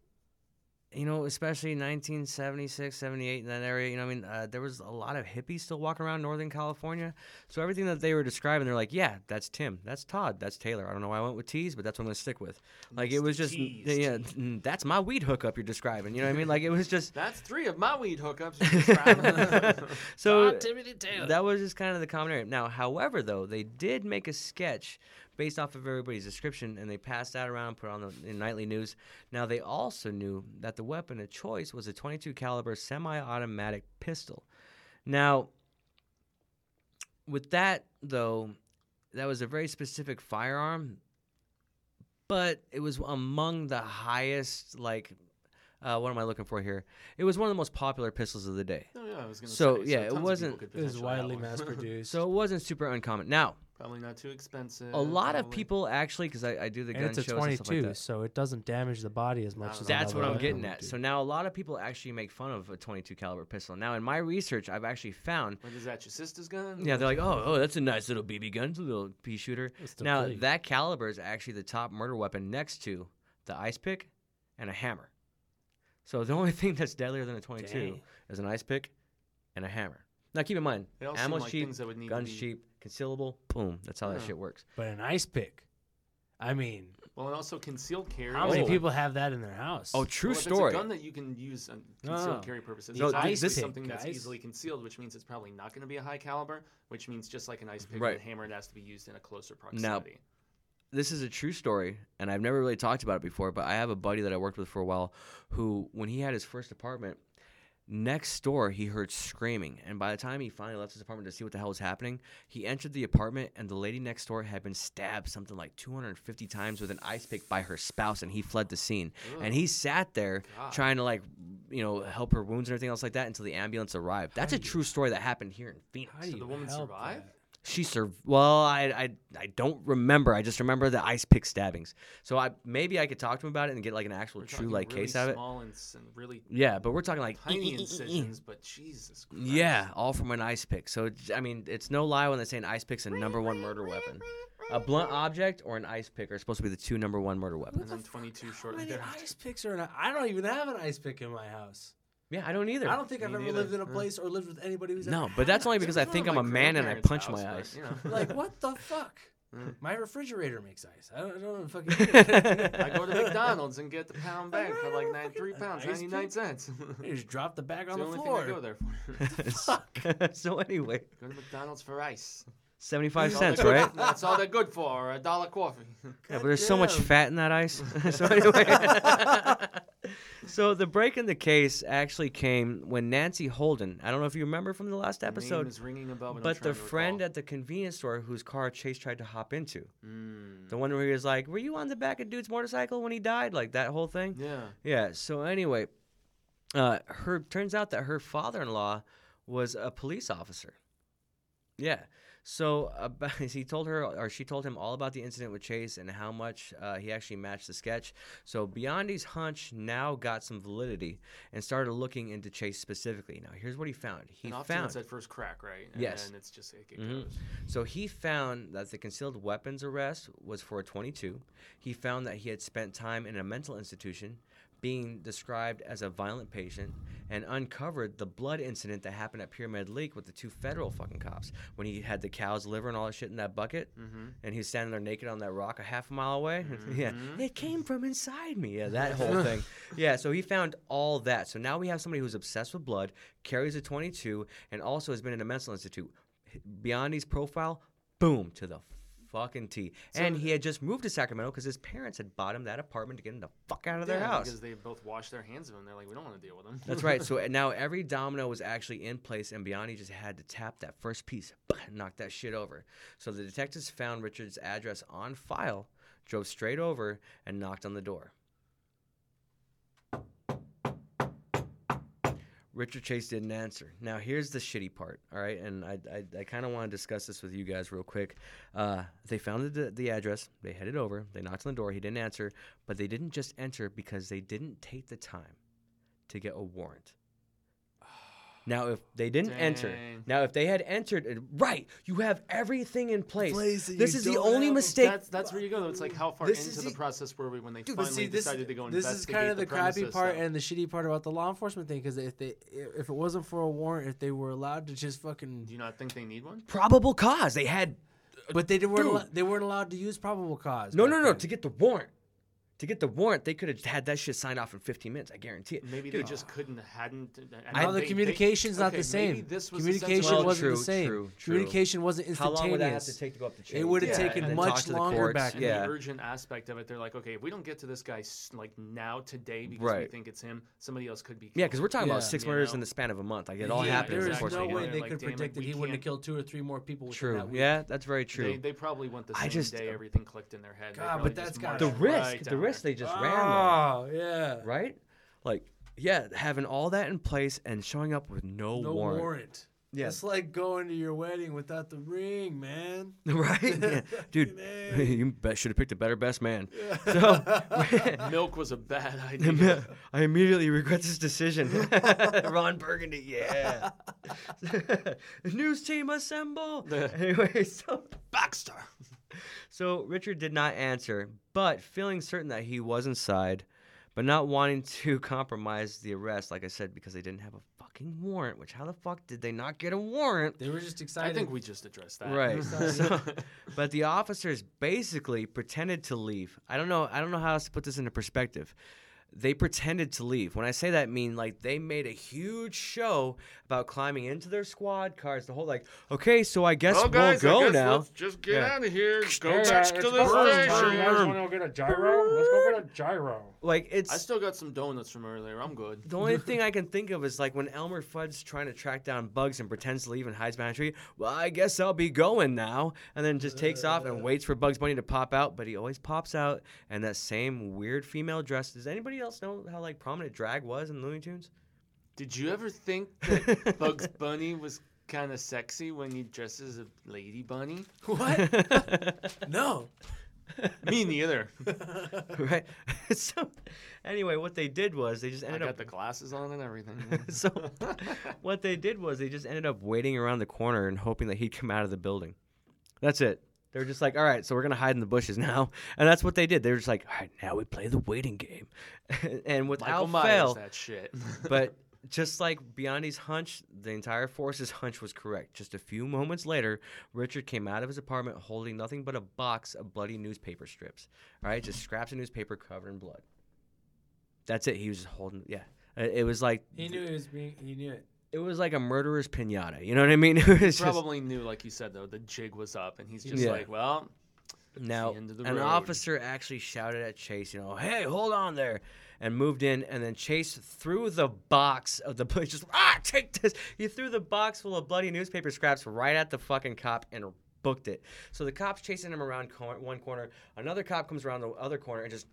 A: You know, especially 1976, 78, in that area. You know, I mean, uh, there was a lot of hippies still walking around Northern California. So everything that they were describing, they're like, yeah, that's Tim, that's Todd, that's Taylor. I don't know why I went with T's, but that's what I'm going to stick with. Like, it was just,
B: T's,
A: yeah, mm, that's my weed hookup you're describing. You know what I mean? Like, it was just,
B: That's three of my weed hookups. you're describing.
A: so
C: Todd Timothy Taylor.
A: that was just kind of the common area. Now, however, though, they did make a sketch based off of everybody's description, and they passed that around, put on the nightly news. Now, they also knew that the weapon of choice was a 22 caliber semi-automatic pistol. Now, with that though, that was a very specific firearm, but it was among the highest like. Uh, what am I looking for here? It was one of the most popular pistols of the day.
B: oh, yeah, I was gonna
A: So,
B: say.
A: yeah, it
B: tons of people
A: wasn't-
C: it was
B: potentially
C: widely mass produced
A: So it wasn't super uncommon. Now,
B: Probably not too expensive.
A: a lot of people actually, because I, I do the
C: and
A: gun
C: it's a
A: shows and stuff
C: 22
A: like that.
C: so it doesn't damage the body as much as
A: That's what I'm
B: Another
A: getting at. So now a lot of people actually make fun of a 22 caliber pistol. Now in my research, I've actually found,
B: What is that? Your sister's gun?
A: yeah, they're like, oh, oh, that's a nice little BB gun, it's a little pea shooter. Now
C: pretty.
A: that caliber is actually the top murder weapon next to the ice pick and a hammer. So the only thing that's deadlier than a 22
C: Dang.
A: is an ice pick and a hammer. Now keep in mind,
B: They
A: ammo's
B: like
A: cheap,
B: that would need
A: guns
B: be,
A: cheap, concealable, boom. That's how that shit works.
C: but an ice pick i mean
B: Well, and also concealed carry.
C: how many
A: Oh.
C: people have that in their house
A: Oh, true
B: well, if
A: story.
B: It's a gun that you can use on concealed
C: Oh.
B: carry purposes.
A: No,
B: it's
A: th-
B: obviously
A: this-
B: something that's
C: guys.
B: easily concealed, which means it's probably not going to be a high caliber, which means just like an ice pick
A: Right.
B: and a hammer, it has to be used in a closer
A: Now,
B: proximity.
A: This is a true story, and I've never really talked about it before, but I have a buddy that I worked with for a while who, when he had his first apartment, next door he heard screaming. And by the time he finally left his apartment to see what the hell was happening, he entered the apartment, and the lady next door had been stabbed something like 250 times with an ice pick by her spouse, and he fled the scene. And he sat there
B: God.
A: trying to, like, you know, help her wounds and everything else like that until the ambulance arrived. That's a
C: do you-
A: true story that happened here in Phoenix.
C: how do
B: So the woman
C: help
B: survived?
C: that?
A: She served. Well, I, I I don't remember. I just remember the ice pick stabbings. So I maybe I could talk to him about it and get like an actual
B: We're
A: true like
B: really
A: case of it.
B: Small and, and really
A: Yeah, but we're talking like
B: tiny incisions, but Jesus. Christ.
A: Yeah, all from an ice pick. So I mean, it's no lie when they say an ice pick's a number one murder weapon. A blunt object or an ice pick are supposed to be the two number one murder weapons.
B: And then 22
C: How
B: shortly
C: many ice picks are in a, I don't even have an ice pick in my house.
A: Yeah, I don't either.
C: I don't think I've
B: Me
C: ever
B: neither.
C: lived in a
B: Yeah.
C: place or lived with anybody who's
A: no,
C: ever
A: but that's only because I think I'm a man and I punch
B: house,
A: my
B: but,
A: eyes.
B: you know.
C: like what the fuck?
B: Mm.
C: My refrigerator makes ice. I don't, I don't know fucking.
B: I go to McDonald's and get the pound bag for like nine, three pounds,
C: Ice
B: 99 cents.
C: You just drop the bag
B: It's
C: on
B: the
C: the,
B: only
C: floor.
B: thing I go there for.
A: so anyway,
B: go to McDonald's for ice.
A: 75
B: That's all they're
A: cents, right?
B: That's all they're good for. A dollar coffee.
A: Yeah, but there's so much fat in that ice. so anyway, so the break in the case actually came when Nancy Holden. I don't know if you remember from the last
B: Name
A: episode,
B: is ringing a bell, but, I'm
A: but the
B: to
A: friend at the convenience store whose car Chase tried to hop into,
B: Mm.
A: the one where he was like, "Were you on the back of dude's motorcycle when he died?" Like that whole thing.
B: Yeah.
A: Yeah. So anyway, uh, her turns out that her father-in-law was a police officer. Yeah. So about, he told her, or she told him all about the incident with Chase and how much uh, he actually matched the sketch. So Biondi's hunch now got some validity and started looking into Chase specifically. Now here's what he found. He
B: and often
A: found
B: it's at first crack, right? And
A: Yes.
B: then it's just it, it
A: Mhm.
B: goes.
A: so he found that the concealed weapons arrest was for a 22. He found that he had spent time in a mental institution, being described as a violent patient, and uncovered the blood incident that happened at Pyramid Lake with the two federal fucking cops when he had the cow's liver and all that shit in that bucket,
B: Mm-hmm.
A: and he was standing there naked on that rock a half a mile away. yeah,
B: Mhm.
A: it came from inside me. Yeah, that whole thing. Yeah, so he found all that. So now we have somebody who's obsessed with blood, carries a 22, and also has been in a mental institute. Biondi's profile, boom, to the fucking T. and he had just moved to Sacramento because his parents had bought him that apartment to get him the fuck out of their
B: yeah,
A: house.
B: because they both washed their hands of him. They're like, we don't want to deal with him.
A: That's right. So now every domino was actually in place, and Biondi just had to tap that first piece, knock that shit over. So the detectives found Richard's address on file, drove straight over, and knocked on the door. Richard Chase didn't answer. Now here's the shitty part, all right, and I I, I kind of want to discuss this with you guys real quick. Uh, they found the the address, they headed over, they knocked on the door, he didn't answer, but they didn't just enter because they didn't take the time to get a warrant. Now, if they didn't enter, now if they had entered, right, you have everything in place.
C: Place
A: this is the only mistake.
B: That's that's where you go. though. It's like how far
C: This
B: into
C: is
B: the
C: the-
B: process were we when they
C: Dude,
B: finally
C: see, this,
B: decided to go
C: this
B: investigate
C: is kind of the, crappy part
B: though.
C: and the shitty part about the law enforcement thing. Because if they, if it wasn't for a warrant, if they were allowed to just fucking,
B: Do you not think they need one?
A: Probable cause. They had
C: but they weren't,
A: Dude.
C: allo- they weren't allowed to use probable cause.
A: no, no, no.
C: then.
A: To get the warrant, to get the warrant, they could have had that shit signed off in 15 minutes. I guarantee it.
B: Maybe
A: Dude,
B: they just ah. couldn't, hadn't. and
C: Now the
B: they- they-
C: communication's not
B: okay,
C: the
B: maybe
C: same.
B: this was
C: Communication
A: Well,
C: wasn't
A: true,
C: the same.
A: true, true.
C: Communication wasn't instantaneous.
A: How
C: instantaneous.
A: long would that have to take to go up the chain?
C: It would have
B: Yeah,
C: taken much
A: talk to the
C: longer
A: courts,
C: back
B: and
A: yeah.
B: the urgent aspect of it, they're like, okay, if we don't get to this guy like now today because we think it's him, somebody else could be. Killed.
A: Yeah, because we're talking about
C: Yeah.
A: six
B: You
A: murders
B: know?
A: in the span of a month. Like it all
B: Yeah,
A: happens.
C: There is
B: exactly.
C: no way
B: They're
C: they
B: like,
C: could
B: "Damn it,
C: predict that he wouldn't have killed two or three more people.
A: True. Yeah, that's very true.
B: They, they probably went the same day everything clicked in their head.
C: God, but
B: just
C: that's got-
A: the risk, the risk
B: there.
A: they just ran. though.
C: Oh yeah.
A: right? Like, yeah, having all that in place and showing up with no,
C: No
A: warrant.
C: warrant.
A: Yeah.
C: It's like going to your wedding without the ring, man.
A: right? Yeah. Dude,
C: Man.
A: you should have picked a better best man. So,
B: Milk was a bad idea.
A: I immediately regret this decision. Ron Burgundy, yeah. News team assemble. anyway, so
B: Baxter.
A: So Richard did not answer, but feeling certain that he was inside, but not wanting to compromise the arrest, like I said, because they didn't have a fucking warrant. Which how the fuck did they not get a warrant?
C: They were just excited.
B: I think we just addressed that.
A: Right. So- but the officers basically pretended to leave. I don't know. I don't know how else to put this into perspective. They pretended to leave. When I say that, I mean like they made a huge show about climbing into their squad cars. The whole like, okay, so I guess
B: Well,
A: we'll
B: guys, I
A: go
B: guess
A: now.
B: let's just get
A: Yeah.
B: out of here. Go
C: Hey,
B: back
C: uh,
B: to
C: it's
B: the
C: burn
B: station.
C: You guys want to get a gyro? Let's go get a gyro.
A: Like it's
B: I still got some donuts from earlier. I'm good.
A: The only thing I can think of is like when Elmer Fudd's trying to track down bugs and pretends to leave and hides behind a tree. Well, I guess I'll be going now, and then just takes off and waits for Bugs Bunny to pop out. But he always pops out, and that same weird female dress. Does anybody else know how like prominent drag was in Looney Tunes?
B: Did you ever think that Bugs Bunny was kind of sexy when he dresses as a lady bunny?
C: What? no.
B: Me neither.
A: right. so, anyway, what they did was they just
B: I
A: ended
B: got
A: up
B: the glasses on and everything.
A: so what they did was they just ended up waiting around the corner and hoping that he'd come out of the building. That's it. They were just like, all right, so we're gonna hide in the bushes now, and that's what they did. They were just like, all right, now we play the waiting game, and
B: Michael
A: without
B: Myers,
A: fail,
B: that shit.
A: but just like Biondi's hunch, the entire force's hunch was correct. Just a few moments later, Richard came out of his apartment holding nothing but a box of bloody newspaper strips. All right, just scraps of newspaper covered in blood. That's it. He was just holding, yeah. Uh, It was like
C: He knew he was being. He knew it.
A: It was like a murderer's pinata. You know what I mean? It was just-
B: Probably knew, like you said, though, the jig was up, and he's just
A: Yeah.
B: like, well,
A: Now,
B: end of the
A: an
B: road.
A: officer actually shouted at Chase, you know, hey, hold on there, and moved in. And then Chase threw the box of the just ah, take this. He threw the box full of bloody newspaper scraps right at the fucking cop and booked it. So the cop's chasing him around cor- one corner. Another cop comes around the other corner and just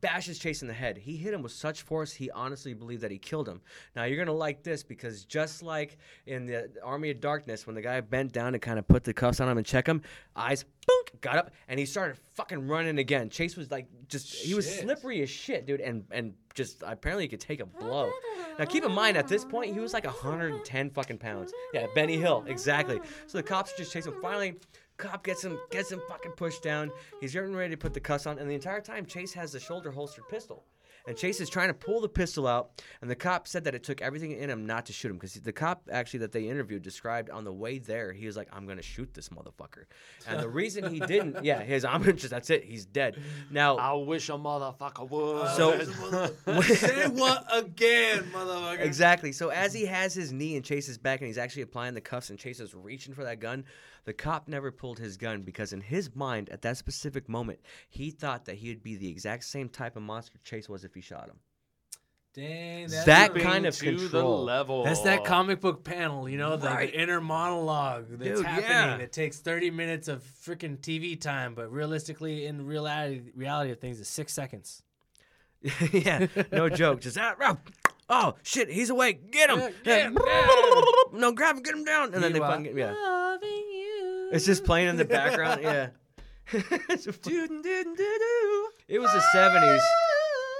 A: bashes Chase in the head. He hit him with such force, he honestly believed that he killed him. Now, you're going to like this because just like in the Army of Darkness, when the guy bent down to kind of put the cuffs on him and check him, eyes, boonk, got up, and he started fucking running again. Chase was like, just, he was slippery as shit, dude, and, and just apparently he could take a blow. Now, keep in mind, at this point, he was like 110 fucking pounds. Yeah, Benny Hill, exactly. So the cops just chase him. Finally, cop gets him, gets him fucking pushed down. He's getting ready to put the cuffs on, and the entire time, Chase has the shoulder holstered pistol. And Chase is trying to pull the pistol out, and the cop said that it took everything in him not to shoot him. Because the cop actually that they interviewed described on the way there, he was like, "I'm gonna shoot this motherfucker," and the reason he didn't, yeah, his I'm just that's it, he's dead. Now,
B: I wish a motherfucker would.
A: So-
C: Say what again, motherfucker?
A: Exactly. So as he has his knee in Chase's back and he's actually applying the cuffs and Chase is reaching for that gun, the cop never pulled his gun because in his mind at that specific moment, he thought that he would be the exact same type of monster Chase was if he shot him.
C: Dang, that's
A: That kind of
B: to the
A: control.
B: level.
C: That's that comic book panel, you know, the,
A: Right.
C: the inner monologue that's
A: Dude,
C: happening.
A: yeah.
C: That takes 30 minutes of freaking TV time, but realistically, in reality, reality of things, is six seconds.
A: yeah, no joke. Just ah, ah, oh shit, he's awake. Get him.
C: Yeah,
A: Yeah,
C: get him, yeah.
A: No, grab him, get him down. And then they
C: Meanwhile,
A: fucking yeah. It's just playing in the background. Yeah. It's a fu- it was the seventies.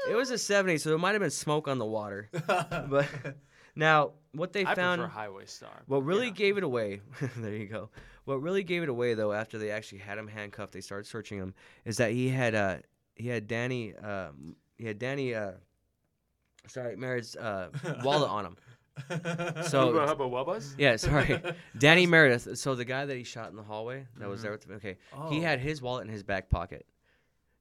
A: It was the seventies, so it might have been smoke on the water. But now, what they
B: I
A: found,
B: prefer Highway Star.
A: what really
B: Yeah.
A: gave it away, there you go. What really gave it away, though, after they actually had him handcuffed, they started searching him, is that he had uh he had Danny uh he had Danny uh sorry Merritt's uh wallet on him. So
B: Hubba Hubba Wubbas?
A: yeah, sorry, Danny Meredith. So the guy that he shot in the hallway that was there with him. Okay, he
C: Oh.
A: had his wallet in his back pocket.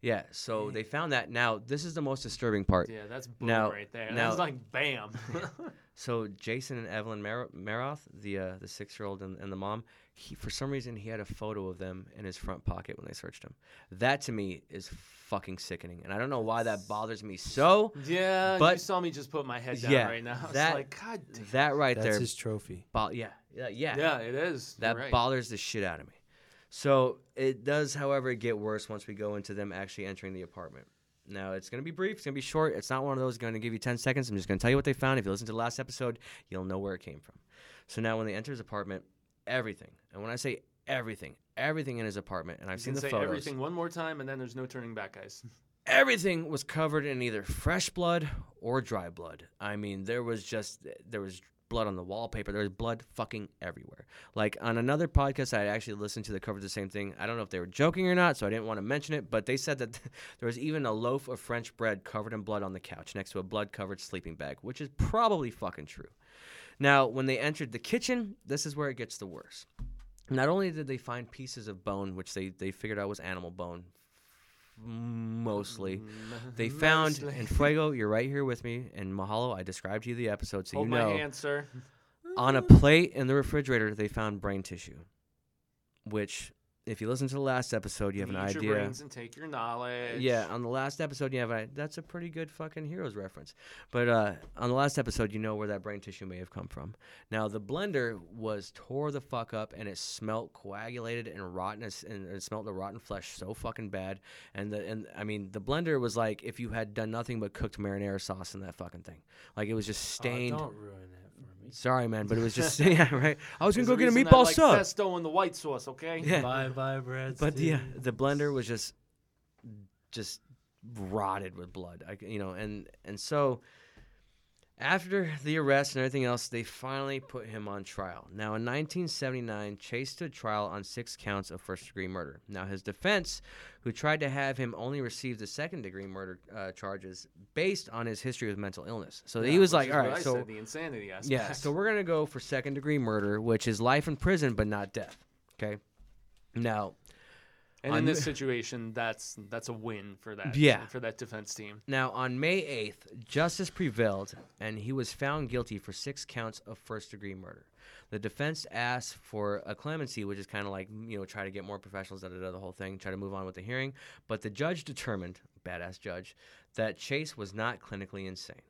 A: Yeah, so they found that. Now this is the most disturbing part.
B: Yeah, that's boom
A: Now-
B: right there.
A: now-
B: that's like bam.
A: So Jason and Evelyn Mer- Miroth, the uh, the six year old and, and the mom, he for some reason he had a photo of them in his front pocket when they searched him. That to me is fucking sickening, and I don't know why that bothers me so.
B: yeah,
A: but you
B: saw me just put my head down
A: Yeah,
B: right now. It's
A: that-
B: like, God damn.
A: That right
C: That's
A: there, That's
C: his trophy.
A: bo- yeah, yeah, yeah,
B: Yeah, it is.
A: That
B: right.
A: bothers the shit out of me. So it does, however, get worse once we go into them actually entering the apartment. Now it's gonna be brief. It's gonna be short. It's not one of those going to give you ten seconds. I'm just gonna tell you what they found. If you listen to the last episode, you'll know where it came from. So now when they enter his apartment, everything, and when I say everything, everything in his apartment, and I've
B: You
A: seen the
B: say
A: photos.
B: everything one more time, and then there's no turning back, guys.
A: everything was covered in either fresh blood or dry blood. I mean, there was just there was blood on the wallpaper. There was blood fucking everywhere. Like on another podcast I had actually listened to that covered the same thing. I don't know if they were joking or not, so I didn't want to mention it, but they said that there was even a loaf of French bread covered in blood on the couch next to a blood-covered sleeping bag, which is probably fucking true. Now, when they entered the kitchen, this is where it gets the worst. Not only did they find pieces of bone, which they, they figured out was animal bone, mostly, mm, they found
B: Mostly.
A: in Fuego. You're right here with me in Mahalo. I described to you the episode, so
B: Hold
A: you
B: my
A: know.
B: hand, sir.
A: On a plate in the refrigerator, they found brain tissue, which, if you listen to the last episode, you have an
B: Eat your
A: idea.
B: brains and take your knowledge.
A: Yeah, on the last episode, you have a, that's a pretty good fucking Heroes reference. But uh, on the last episode, you know where that brain tissue may have come from. Now, the blender was tore the fuck up, and it smelt coagulated and rotten, as- and it smelled the rotten flesh so fucking bad. And the and I mean, the blender was like if you had done nothing but cooked marinara sauce in that fucking thing. Like it was just stained.
C: Oh, don't ruin it me.
A: Sorry, man, but it was just yeah, right. I was gonna go get a
B: reason I
A: meatball
B: like
A: sub.
B: Pesto and the white sauce, okay?
A: Yeah.
C: Bye bye, Brad.
A: But yeah,
C: Stevens.
A: the blender was just just rotted with blood. I, you know, and and so after the arrest and everything else, they finally put him on trial. Now, in 1979, Chase stood trial on six counts of first-degree murder. Now, his defense, who tried to have him only receive the second-degree murder uh, charges based on his history with mental illness. So
B: Yeah,
A: he was like, "All right,
B: I
A: so
B: said, the insanity aspect.
A: yeah, so we're gonna go for second degree murder, which is life in prison but not death. Okay. Now,
B: And
A: On
B: in this situation, that's that's a win for that.
A: Yeah.
B: For that defense team.
A: Now, on May 8th, justice prevailed and he was found guilty for six counts of first degree murder. The defense asked for a clemency, which is kind of like, you know, try to get more professionals, da da da, the whole thing, try to move on with the hearing. But the judge determined, badass judge, that Chase was not clinically insane.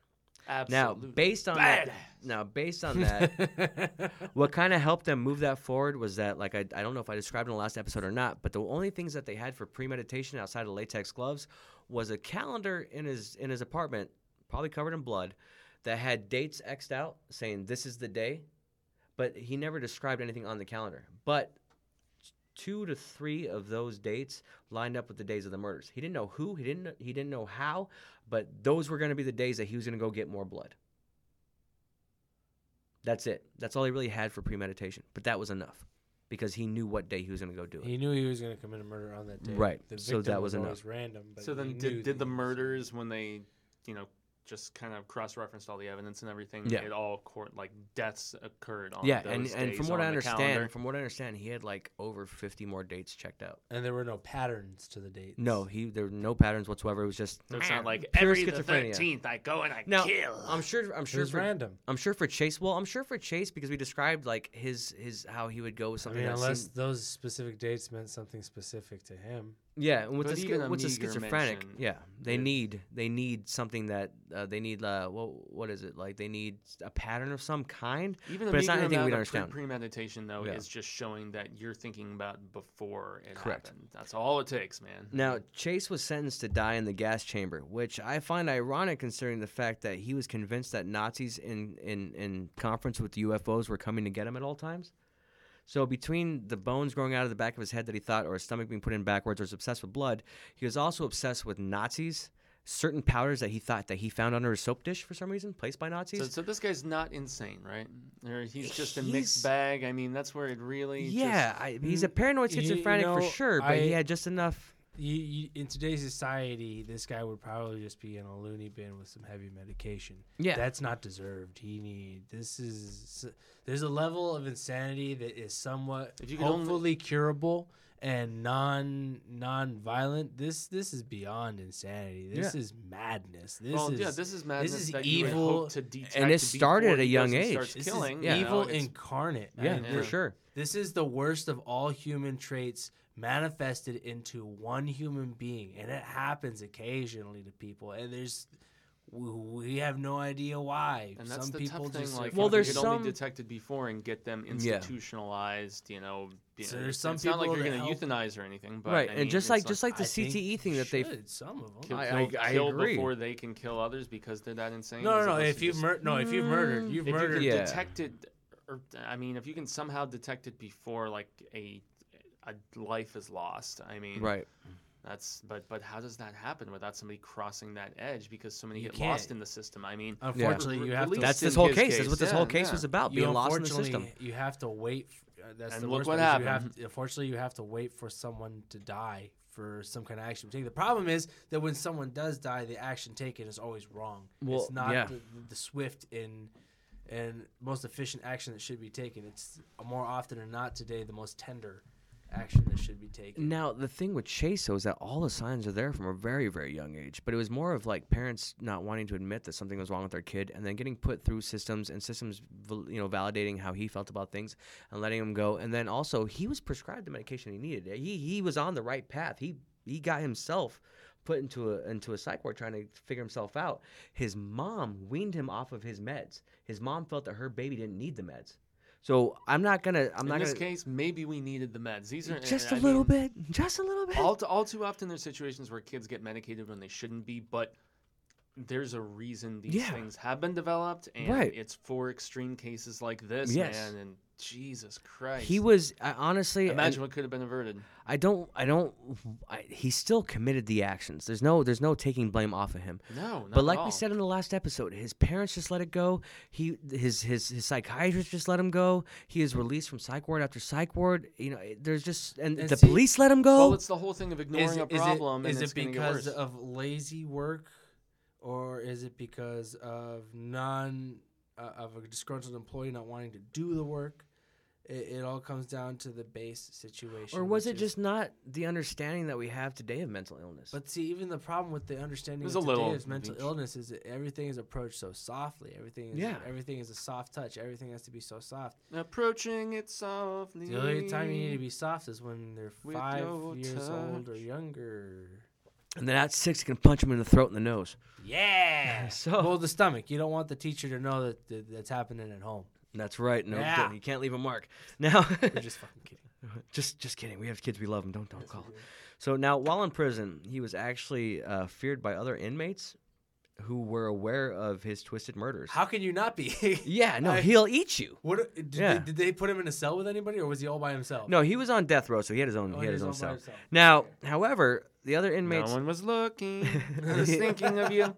A: Now, based on that, now based on that, what kind of helped them move that forward was that, like, I, I don't know if I described in the last episode or not, but the only things that they had for premeditation outside of latex gloves was a calendar in his in his apartment, probably covered in blood, that had dates xed out saying this is the day, but he never described anything on the calendar. But two to three of those dates lined up with the days of the murders. He didn't know who, he didn't he didn't know how, but those were going to be the days that he was going to go get more blood. That's it. That's all he really had for premeditation. But that was enough because he knew what day he was going to go do it.
C: He knew he was going to commit a murder on that day.
A: Right.
C: The
A: So that was enough.
C: random. But
B: so then, did, did the murders when they, you know, just kind of cross-referenced all the evidence and everything?
A: Yeah.
B: It all court like deaths occurred on.
A: yeah,
B: those
A: and, and from what I
B: on the
A: understand,
B: calendar.
A: from what I understand, he had like over 50 more dates checked out.
C: And there were no patterns to the dates.
A: No, he there were no patterns whatsoever. It was just
B: So it's not like every the thirteenth I go and I
A: Now,
B: kill.
A: I'm sure I'm
C: It
A: sure
C: was
A: for,
C: random.
A: I'm sure for Chase. Well, I'm sure for Chase because we described like his his how he would go with something
C: I
A: something
C: mean, unless
A: seemed-
C: those specific dates meant something specific to him.
A: Yeah, and with
B: But
A: the
B: even
A: schi-
B: a
A: with the schizophrenic,
B: mention
A: yeah, they need they need something that uh, they need. Uh, what what is it like? They need a pattern of some kind.
B: Even a
A: but it's not anything we
B: amount
A: don't
B: of pre-
A: understand.
B: premeditation, though,
A: Yeah.
B: is just showing that you're thinking about before it
A: Correct.
B: happened. That's all it takes, man.
A: Now, Chase was sentenced to die in the gas chamber, which I find ironic considering the fact that he was convinced that Nazis in, in, in conference with the UFOs were coming to get him at all times. So, between the bones growing out of the back of his head that he thought, or his stomach being put in backwards, or was obsessed with blood, he was also obsessed with Nazis, certain powders that he thought that he found under his soap dish for some reason, placed by Nazis.
B: So, so this guy's not insane, right? Or he's just a
A: He's-
B: mixed bag. I mean, that's where it really.
A: yeah,
B: just-
A: I, he's a paranoid
C: you- you
A: schizophrenic for
C: know,
A: sure, but he
C: I-
A: had just enough.
C: You, you, in today's society, this guy would probably just be in a loony bin with some heavy medication.
A: Yeah.
C: that's not deserved. He need this is there's a level of insanity that is somewhat
B: If you could only-
C: hopefully curable and non non violent. This this is beyond insanity. This is madness. This
B: well,
C: is
B: yeah, this is madness This
C: is
B: that you
C: evil,
B: hope to detect
A: and it started at a young age.
C: this
B: killing,
C: is
B: you know,
C: evil incarnate.
A: Yeah,
C: And
A: for
B: Yeah.
A: sure.
C: This is the worst of all human traits manifested into one human being, and it happens occasionally to people. And there's we- have no idea why.
B: And that's
C: Some
B: the
C: people
B: tough thing.
C: just
B: Like,
A: Well, there's
B: you
A: some-
B: only detect it before and get them
A: Yeah.
B: institutionalized. You know, you
C: So there's
B: it's,
C: some
B: it's not like you're going to euthanize or anything, but
A: right,
B: I
A: and just like just like the CTE thing that they
C: some of them.
B: kill,
A: I- I- I
B: kill
A: agree.
B: before they can kill others because they're that insane.
C: No, no, no. If you've mur- no, if you've murdered, you've
B: if you
C: murdered.
B: can
A: Yeah.
B: detect it, or I mean, if you can somehow detect it before like a a life is lost, I mean,
A: right.
B: That's but but how does that happen without somebody crossing that edge because so many
C: You
B: get lost
C: can't.
B: in the system? I mean,
C: Unfortunately,
B: Re-
C: you have to.
A: That's this whole
B: his
A: case. That's what this
B: case,
A: whole case
B: yeah.
A: was about,
C: you
A: being lost in the system.
C: You have to wait. f- Uh, that's
B: And
C: the
B: look
C: worst
B: what
C: part is You
B: happened.
C: have, unfortunately, you have to wait for someone to die for some kind of action to take. The problem is that when someone does die, the action taken is always wrong.
A: Well,
C: it's not
A: yeah.
C: the, the swift and and most efficient action that should be taken. It's more often than not today the most tender action that should be taken.
A: Now the thing with Chase though is that all the signs are there from a very very young age, but it was more of like parents not wanting to admit that something was wrong with their kid, and then getting put through systems and systems, you know, validating how he felt about things and letting him go, and then also he was prescribed the medication he needed. He he was on the right path. He he got himself put into a into a psych ward trying to figure himself out. His mom weaned him off of his meds. His mom felt that her baby didn't need the meds. So I'm not gonna. I'm
B: in
A: not
B: this
A: gonna.
B: able we needed the meds. These are
A: just a
B: I
A: little
B: mean,
A: bit. Just a little bit.
B: All, all too often, there's situations where kids get medicated when they shouldn't be, but there's a reason these
A: Yeah.
B: things have been developed, and
A: Right.
B: it's for extreme cases like this,
A: Yes.
B: man. And Jesus Christ,
A: He was I, honestly. and
B: Imagine what could have been averted.
A: I don't. I don't. I, he still committed the actions. There's no. There's no taking blame off of him.
B: No, not
A: But
B: at
A: like
B: all.
A: we said in the last episode, his parents just let it go. He his his his psychiatrist just let him go. He is released from psych ward after psych ward. You know, there's just and,
C: And
A: the
C: see-
A: police let him go.
B: well, it's the whole thing of ignoring
C: is,
B: a
C: it- is
B: problem,
C: it, is
B: and it's
C: it
B: going to get
C: because
B: worse.
C: of lazy work, or is it because of non uh, of a disgruntled employee not wanting to do the work? It, it all comes down to the base situation.
A: Or was
C: which
A: it
C: is-
A: just not the understanding that we have today of mental illness?
C: But see, even the problem with the understanding of
B: a
C: today
B: little
C: is mental
B: each.
C: illness is that everything is approached so softly. Everything is
A: Yeah.
C: everything is a soft touch. Everything has to be so soft.
B: Approaching it softly.
C: The only time you need to be soft is when they're
B: With
C: five
B: your
C: years old or younger.
A: and then at six, you can punch them in the throat and the nose.
C: Yeah.
A: So
C: well, the stomach. You don't want the teacher to know that, that that's happening at home.
A: That's right. No,
C: Yeah.
A: you can't leave a mark. Now,
C: We're just fucking kidding.
A: just just kidding. We have kids. We love them. Don't don't call. So now, while in prison, he was actually uh, feared by other inmates who were aware of his twisted murders.
C: How can you not be?
A: Yeah, no,
C: I-
A: he'll eat you.
C: What did,
A: Yeah.
C: they, did they put him in a cell with anybody, or was he all by himself?
A: No, he was on death row, so he had his own.
C: Oh,
A: he had his own cell.
C: himself.
A: Now, however, the other inmates,
B: No one was looking. I was thinking of you.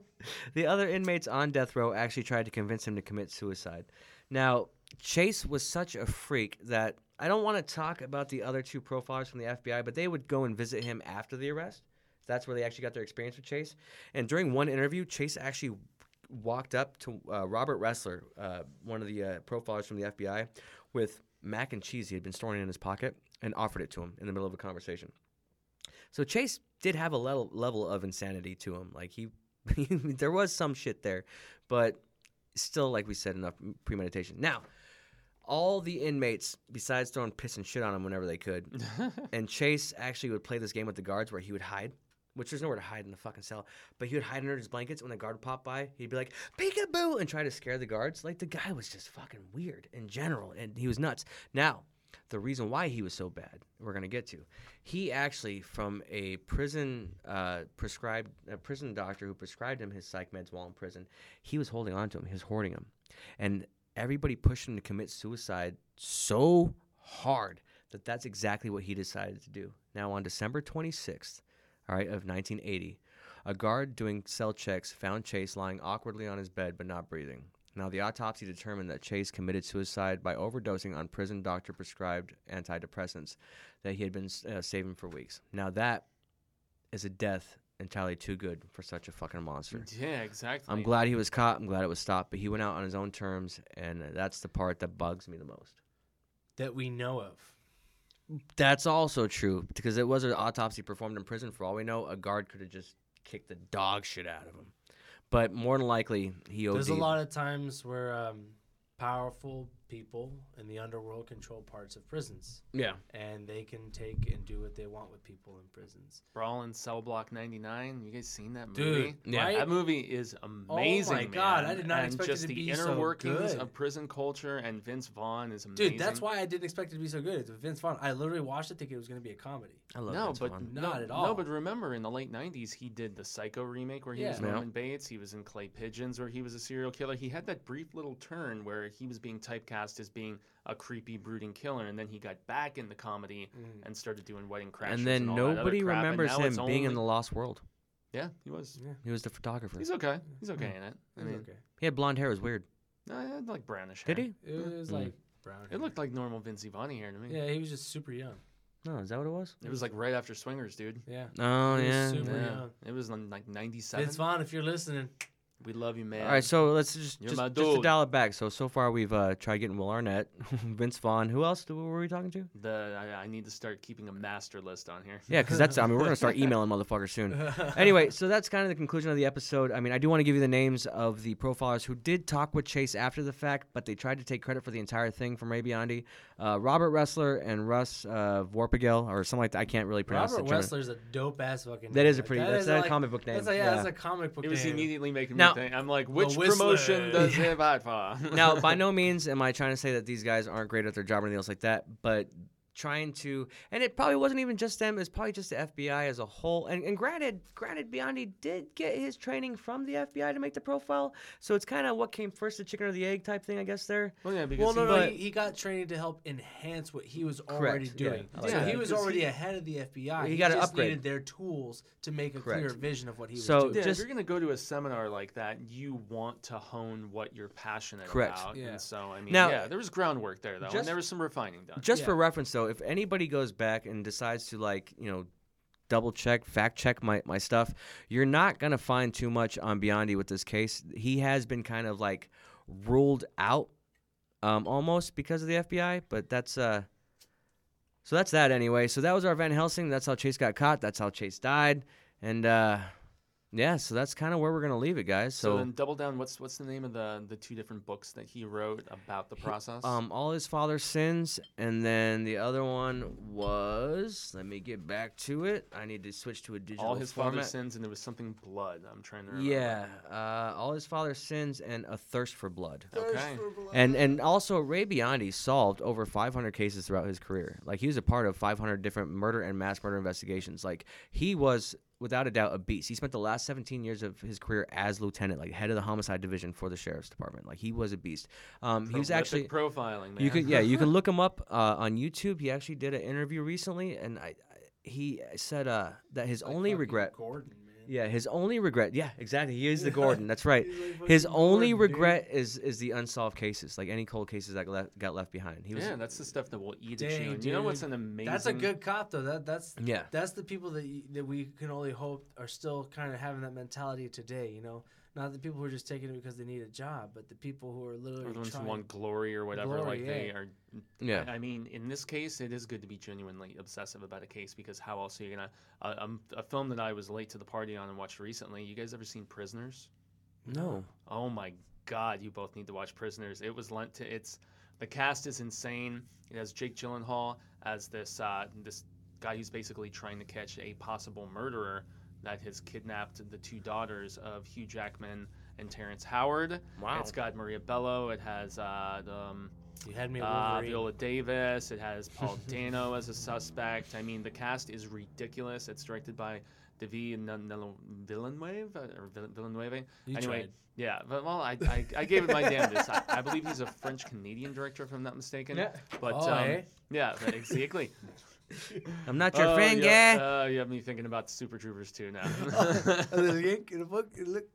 A: the other inmates on death row actually tried to convince him to commit suicide. Now, Chase was such a freak that I don't want to talk about the other two profilers from the FBI, but they would go and visit him after the arrest. That's where they actually got their experience with Chase. And during one interview, Chase actually walked up to uh, Robert Ressler, uh, one of the uh, profilers from the FBI, with mac and cheese he had been storing in his pocket and offered it to him in the middle of a conversation. So Chase did have a level level of insanity to him. Like he, there was some shit there, but still, like we said, enough premeditation. Now, all the inmates, besides throwing piss and shit on him whenever they could, and Chase actually would play this game with the guards where he would hide, which there's nowhere to hide in the fucking cell, but he would hide under his blankets. When the guard would pop by, he'd be like, peekaboo, and try to scare the guards. Like the guy was just fucking weird in general, and he was nuts. Now, the reason why he was so bad, we're gonna get to. He actually, from a prison uh, prescribed, a prison doctor who prescribed him his psych meds while in prison, he was holding on to him. He was hoarding them, and everybody pushed him to commit suicide so hard that that's exactly what he decided to do. Now, on December 26th, all right, of 1980, a guard doing cell checks found Chase lying awkwardly on his bed but not breathing. Now, the autopsy determined that Chase committed suicide by overdosing on prison doctor prescribed antidepressants that he had been uh, saving for weeks. Now, that is a death entirely too good for such a fucking monster.
B: yeah, exactly.
A: I'm glad he was caught. I'm glad it was stopped, but he went out on his own terms, and that's the part that bugs me the most.
C: that we know of.
A: That's also true because it was an autopsy performed in prison. For all we know, a guard could have just kicked the dog shit out of him. But more than likely, he OD'd.
C: There's a lot of times where um, powerful people in the underworld control parts of prisons,
A: Yeah.
C: and they can take and do what they want with people in prisons.
B: Brawl in Cell Block 99. You guys seen that movie?
C: Dude,
B: movie?
A: Yeah.
C: right?
B: That movie is amazing.
C: Oh my God, I did not
B: and
C: expect it
B: just
C: to
B: the
C: be
B: inner
C: so
B: workings
C: good.
B: of prison culture and Vince Vaughn is amazing.
C: Dude, that's why I didn't expect it to be so good. It's Vince Vaughn. I literally watched it thinking it was going to be a comedy.
A: I love
B: no,
A: Vince
B: but
A: Vaughn.
B: no,
C: Not at all.
B: No, but remember in the late '90s, he did the Psycho remake where he was
C: Yeah.
A: Yeah.
B: Norman Bates. He was in Clay Pigeons where he was a serial killer. He had that brief little turn where he was being typecast as being a creepy, brooding killer, and then he got back in the comedy
C: Mm.
B: and started doing Wedding Crashers.
A: and then
B: all that other
A: nobody
B: crap,
A: remembers him
B: it's
A: being in the Lost World.
B: Yeah, he was.
C: Yeah,
A: He was the photographer.
B: He's okay. He's okay in it. I mean,
C: okay.
A: He had blonde hair. It was weird.
B: no, he had like brownish.
A: Did he?
C: It was
A: Mm.
C: like brown.
B: It looked like normal Vince Vaughn hair to me.
C: Yeah, he was just super young.
A: No, is that what it was?
B: It was like right after Swingers, dude.
C: Yeah.
A: Oh
C: He was
A: yeah.
C: super
A: yeah.
C: young.
B: It was like '97.
C: Vince Vaughn, if you're listening,
B: We love you, man.
A: All right, so let's just
B: You're
A: just,
B: my
A: just to
B: dude.
A: dial it back. So so far we've uh, tried getting Will Arnett, Vince Vaughn. Who else do, were we talking to?
B: The I, I need to start keeping a master list on here.
A: Yeah, because that's I mean we're gonna start emailing motherfuckers soon. Anyway, so that's kind of the conclusion of the episode. I mean, I do want to give you the names of the profilers who did talk with Chase after the fact, but they tried to take credit for the entire thing from Ray Biondi. Uh, Robert Ressler and Russ uh, Vorpagel or something like that. I can't really pronounce
C: Robert
A: the German-
C: Wessler's a dope ass fucking.
A: That
C: name.
A: is a pretty.
C: that
A: that's
C: is
A: a
C: like-
A: comic book name.
C: That's a, yeah, that's a comic book name.
B: It was
C: name.
B: immediately making
A: Now-
B: me think. I'm like, which
C: Whistler.
B: promotion does he fight for?
A: now, by no means am I trying to say that these guys aren't great at their job or anything else like that, but trying to, and it probably wasn't even just them. It's probably just the FBI as a whole. And, and granted, granted, Biondi did get his training from the FBI to make the profile, so it's kind of what came first, the chicken or the egg type thing, I guess. There,
B: well, yeah, because
C: Well, no,
B: he-
C: no,
A: But-
C: he, he got training to help enhance what he was already
A: Correct, yeah,
C: doing.
A: I like
C: so he was already
B: he-
C: ahead of the FBI.
A: He
C: He,
A: got an
C: just
A: upgrade.
C: needed their tools to make a clear
A: Correct.
C: vision of what he was
A: So
C: doing.
B: yeah,
A: just-
B: if you're gonna go to a seminar like that, you want to hone what you're passionate
A: Correct.
B: about.
C: Yeah.
B: And so, I mean,
A: Now-
B: yeah, there was groundwork there though,
A: Just-
B: and there was some refining done.
A: just
C: Yeah.
A: for reference, though, if anybody goes back and decides to like, you know. Double check, fact check my, my stuff. You're not gonna find too much on Biondi with this case. He has been kind of like ruled out um, almost because of the FBI. But that's uh, so that's that anyway. So that was our Van Helsing. That's how Chase got caught. That's how Chase died. And uh, yeah, so that's kind of where we're gonna leave it, guys.
B: So,
A: So,
B: then double down. What's what's the name of the the two different books that he wrote about the process?
A: um, all his father's sins, and then the other one was. Let me get back to it. I need to switch to a digital
B: all his
A: format.
B: father's sins, and there was something blood. I'm trying to remember.
A: Yeah, uh, all his father's sins and a thirst for blood.
B: Okay.
A: And and also Ray Biondi solved over 500 cases throughout his career. Like he was a part of 500 different murder and mass murder investigations. Like he was without a doubt a beast. He spent the last 17 years of his career as lieutenant, like head of the homicide division for the sheriff's department. Like he was a beast. Um, he was actually
B: profiling. Man.
A: you could yeah you can look him up uh, on YouTube. He actually did an interview recently, and I, I he said uh, that his only regret.
C: Gordon.
A: Yeah, his only regret. Yeah, exactly. He is the Gordon. That's right.
C: Like
A: His only
C: Gordon, dude.
A: regret is is the unsolved cases, like any cold cases that left, got left behind. He was
B: yeah, that's the stuff that will eat at you.
C: Dang,
B: you know what's an amazing?
C: That's a good cop though. That that's
A: yeah.
C: that's the people that y- that we can only hope are still kind of having that mentality today. You know, not the people who are just taking it because they need a job, but the people who are literally
B: Or the ones who want glory or whatever.
C: Glory,
B: like they
C: yeah.
B: are.
A: Yeah.
B: I mean, in this case, it is good to be genuinely obsessive about a case because how else are you gonna? Uh, um, a film that I was late to the party on and watched recently. You guys ever seen Prisoners?
A: No.
B: Oh my God, you both need to watch Prisoners. It was lent to it's the cast is insane. It has Jake Gyllenhaal as this uh, this guy who's basically trying to catch a possible murderer that has kidnapped the two daughters of Hugh Jackman and Terrence Howard.
A: Wow.
B: It's got Maria Bello. It has uh, the, um,
C: You had me
B: uh, Viola Davis. It has Paul Dano as a suspect. I mean, the cast is ridiculous. It's directed by N- Villeneuve or Vill- Villeneuve.
C: You
B: anyway,
C: tried.
B: yeah, but well, I, I, I gave it my damnedest. I, I believe he's a French Canadian director, if I'm not mistaken.
A: Yeah.
B: But
C: Oh,
B: um,
C: eh?
B: yeah, but exactly.
A: I'm not your
B: Oh,
A: friend,
B: yeah,
A: guy.
B: uh, you have me thinking about Super Troopers too now.
C: a little yank in a book. Look,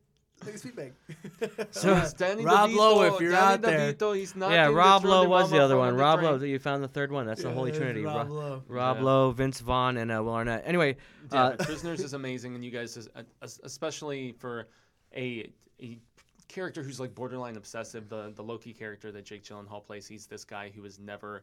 C: look at Sweet Bag.
A: So-
B: Yes, Danny
C: Rob
B: DeVito,
C: Lowe, if you're
B: Danny
C: out there.
B: DeVito, he's not
A: yeah,
B: in the
A: Rob Lowe
B: Trolley
A: was the other one.
B: the
A: Rob
B: train.
A: Lowe, you found the third one. That's the Holy Trinity.
C: Rob
A: Ro-
C: Lowe.
A: Rob
B: Yeah.
A: Lowe, Vince Vaughn, and uh, Will Arnett. Anyway, uh,
B: but Prisoners is amazing, and you guys, is- uh, especially for a, a character who's like borderline obsessive, the the Loki character that Jake Gyllenhaal plays, he's this guy who is never,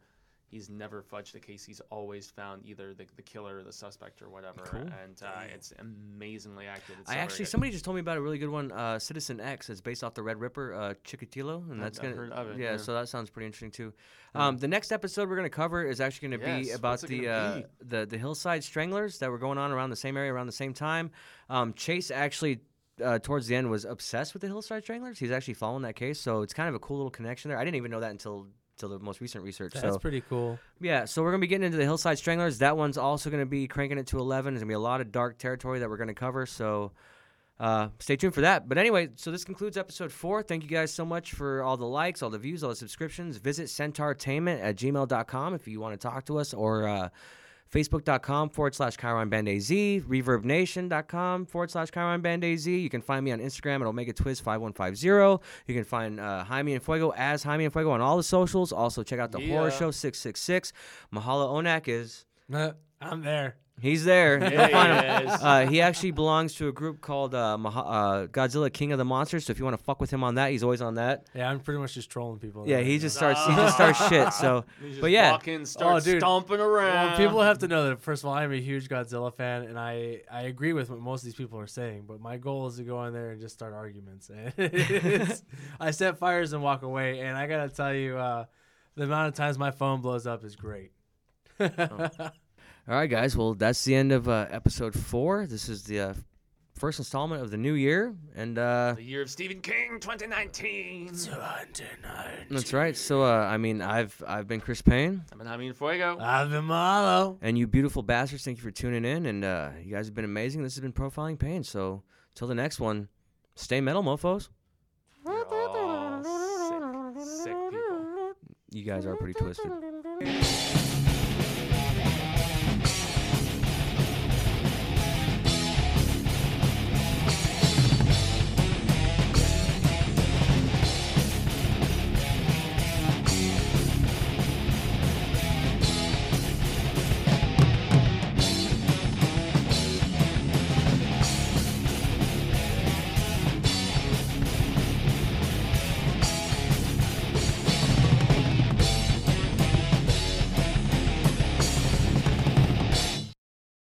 B: he's never fudged the case. He's always found either the, the killer or the suspect or whatever,
A: Cool.
B: and uh, it's amazingly acted. It's
A: I
B: so
A: actually somebody just told me about a really good one, uh, Citizen X. It's based off the Red Ripper, uh, Chikatilo, and that's
B: I've
A: gonna
B: it,
A: yeah,
B: yeah.
A: So that sounds pretty interesting too.
B: Yeah.
A: Um, the next episode we're gonna cover is actually gonna be about the uh,
B: be?
A: the the Hillside Stranglers that were going on around the same area around the same time. Um, Chase actually. Uh, towards the end, was obsessed with the Hillside Stranglers. He's actually following that case, so it's kind of a cool little connection there. I didn't even know that until until the most recent research.
C: That's
A: so
C: pretty cool.
A: yeah, so we're gonna be getting into the Hillside Stranglers. That one's also gonna be cranking it to eleven. There's gonna be a lot of dark territory that we're gonna cover. So uh, stay tuned for that. But anyway, so this concludes episode four. Thank you guys so much for all the likes, all the views, all the subscriptions. Visit centaurtainment at gmail.com if you want to talk to us or uh, Facebook.com forward slash Chiron Band AZ, ReverbNation.com forward slash Chiron Band AZ. You can find me on Instagram at Omega Twiz 5150. You can find uh, Jaime and Fuego as Jaime and Fuego on all the socials. Also, check out the Horror Show 666. Mahala Onak is.
C: I'm there.
A: He's there.
B: There
A: You'll find
B: he
A: him.
B: is.
A: Uh, he actually belongs to a group called uh, Maha- uh, Godzilla King of the Monsters. So if you want to fuck with him on that, he's always on that.
C: Yeah, I'm pretty much just trolling people.
A: Yeah, he just starts. He just starts shit. So,
B: You just
A: but yeah.
B: walk in, start
C: dude.
B: stomping around.
C: Well, people have to know that first of all, I'm a huge Godzilla fan, and I I agree with what most of these people are saying. But my goal is to go in there and just start arguments. And it's- I set fires and walk away, and I gotta tell you, uh, the amount of times my phone blows up is great.
A: all right, guys. Well, that's the end of uh, episode four. This is the uh, first installment of the new year, and uh,
B: The year of Stephen King, 2019. 2019.
A: that's right. So, uh, I mean, I've I've been Chris Payne,
B: I've been Jaime Fuego.
C: I've been Malo.
A: and you beautiful bastards. Thank you for tuning in, and uh, you guys have been amazing. This has been profiling pain. So, till the next one, stay metal, mofo's.
B: You're all sick, sick people.
A: You guys are pretty twisted.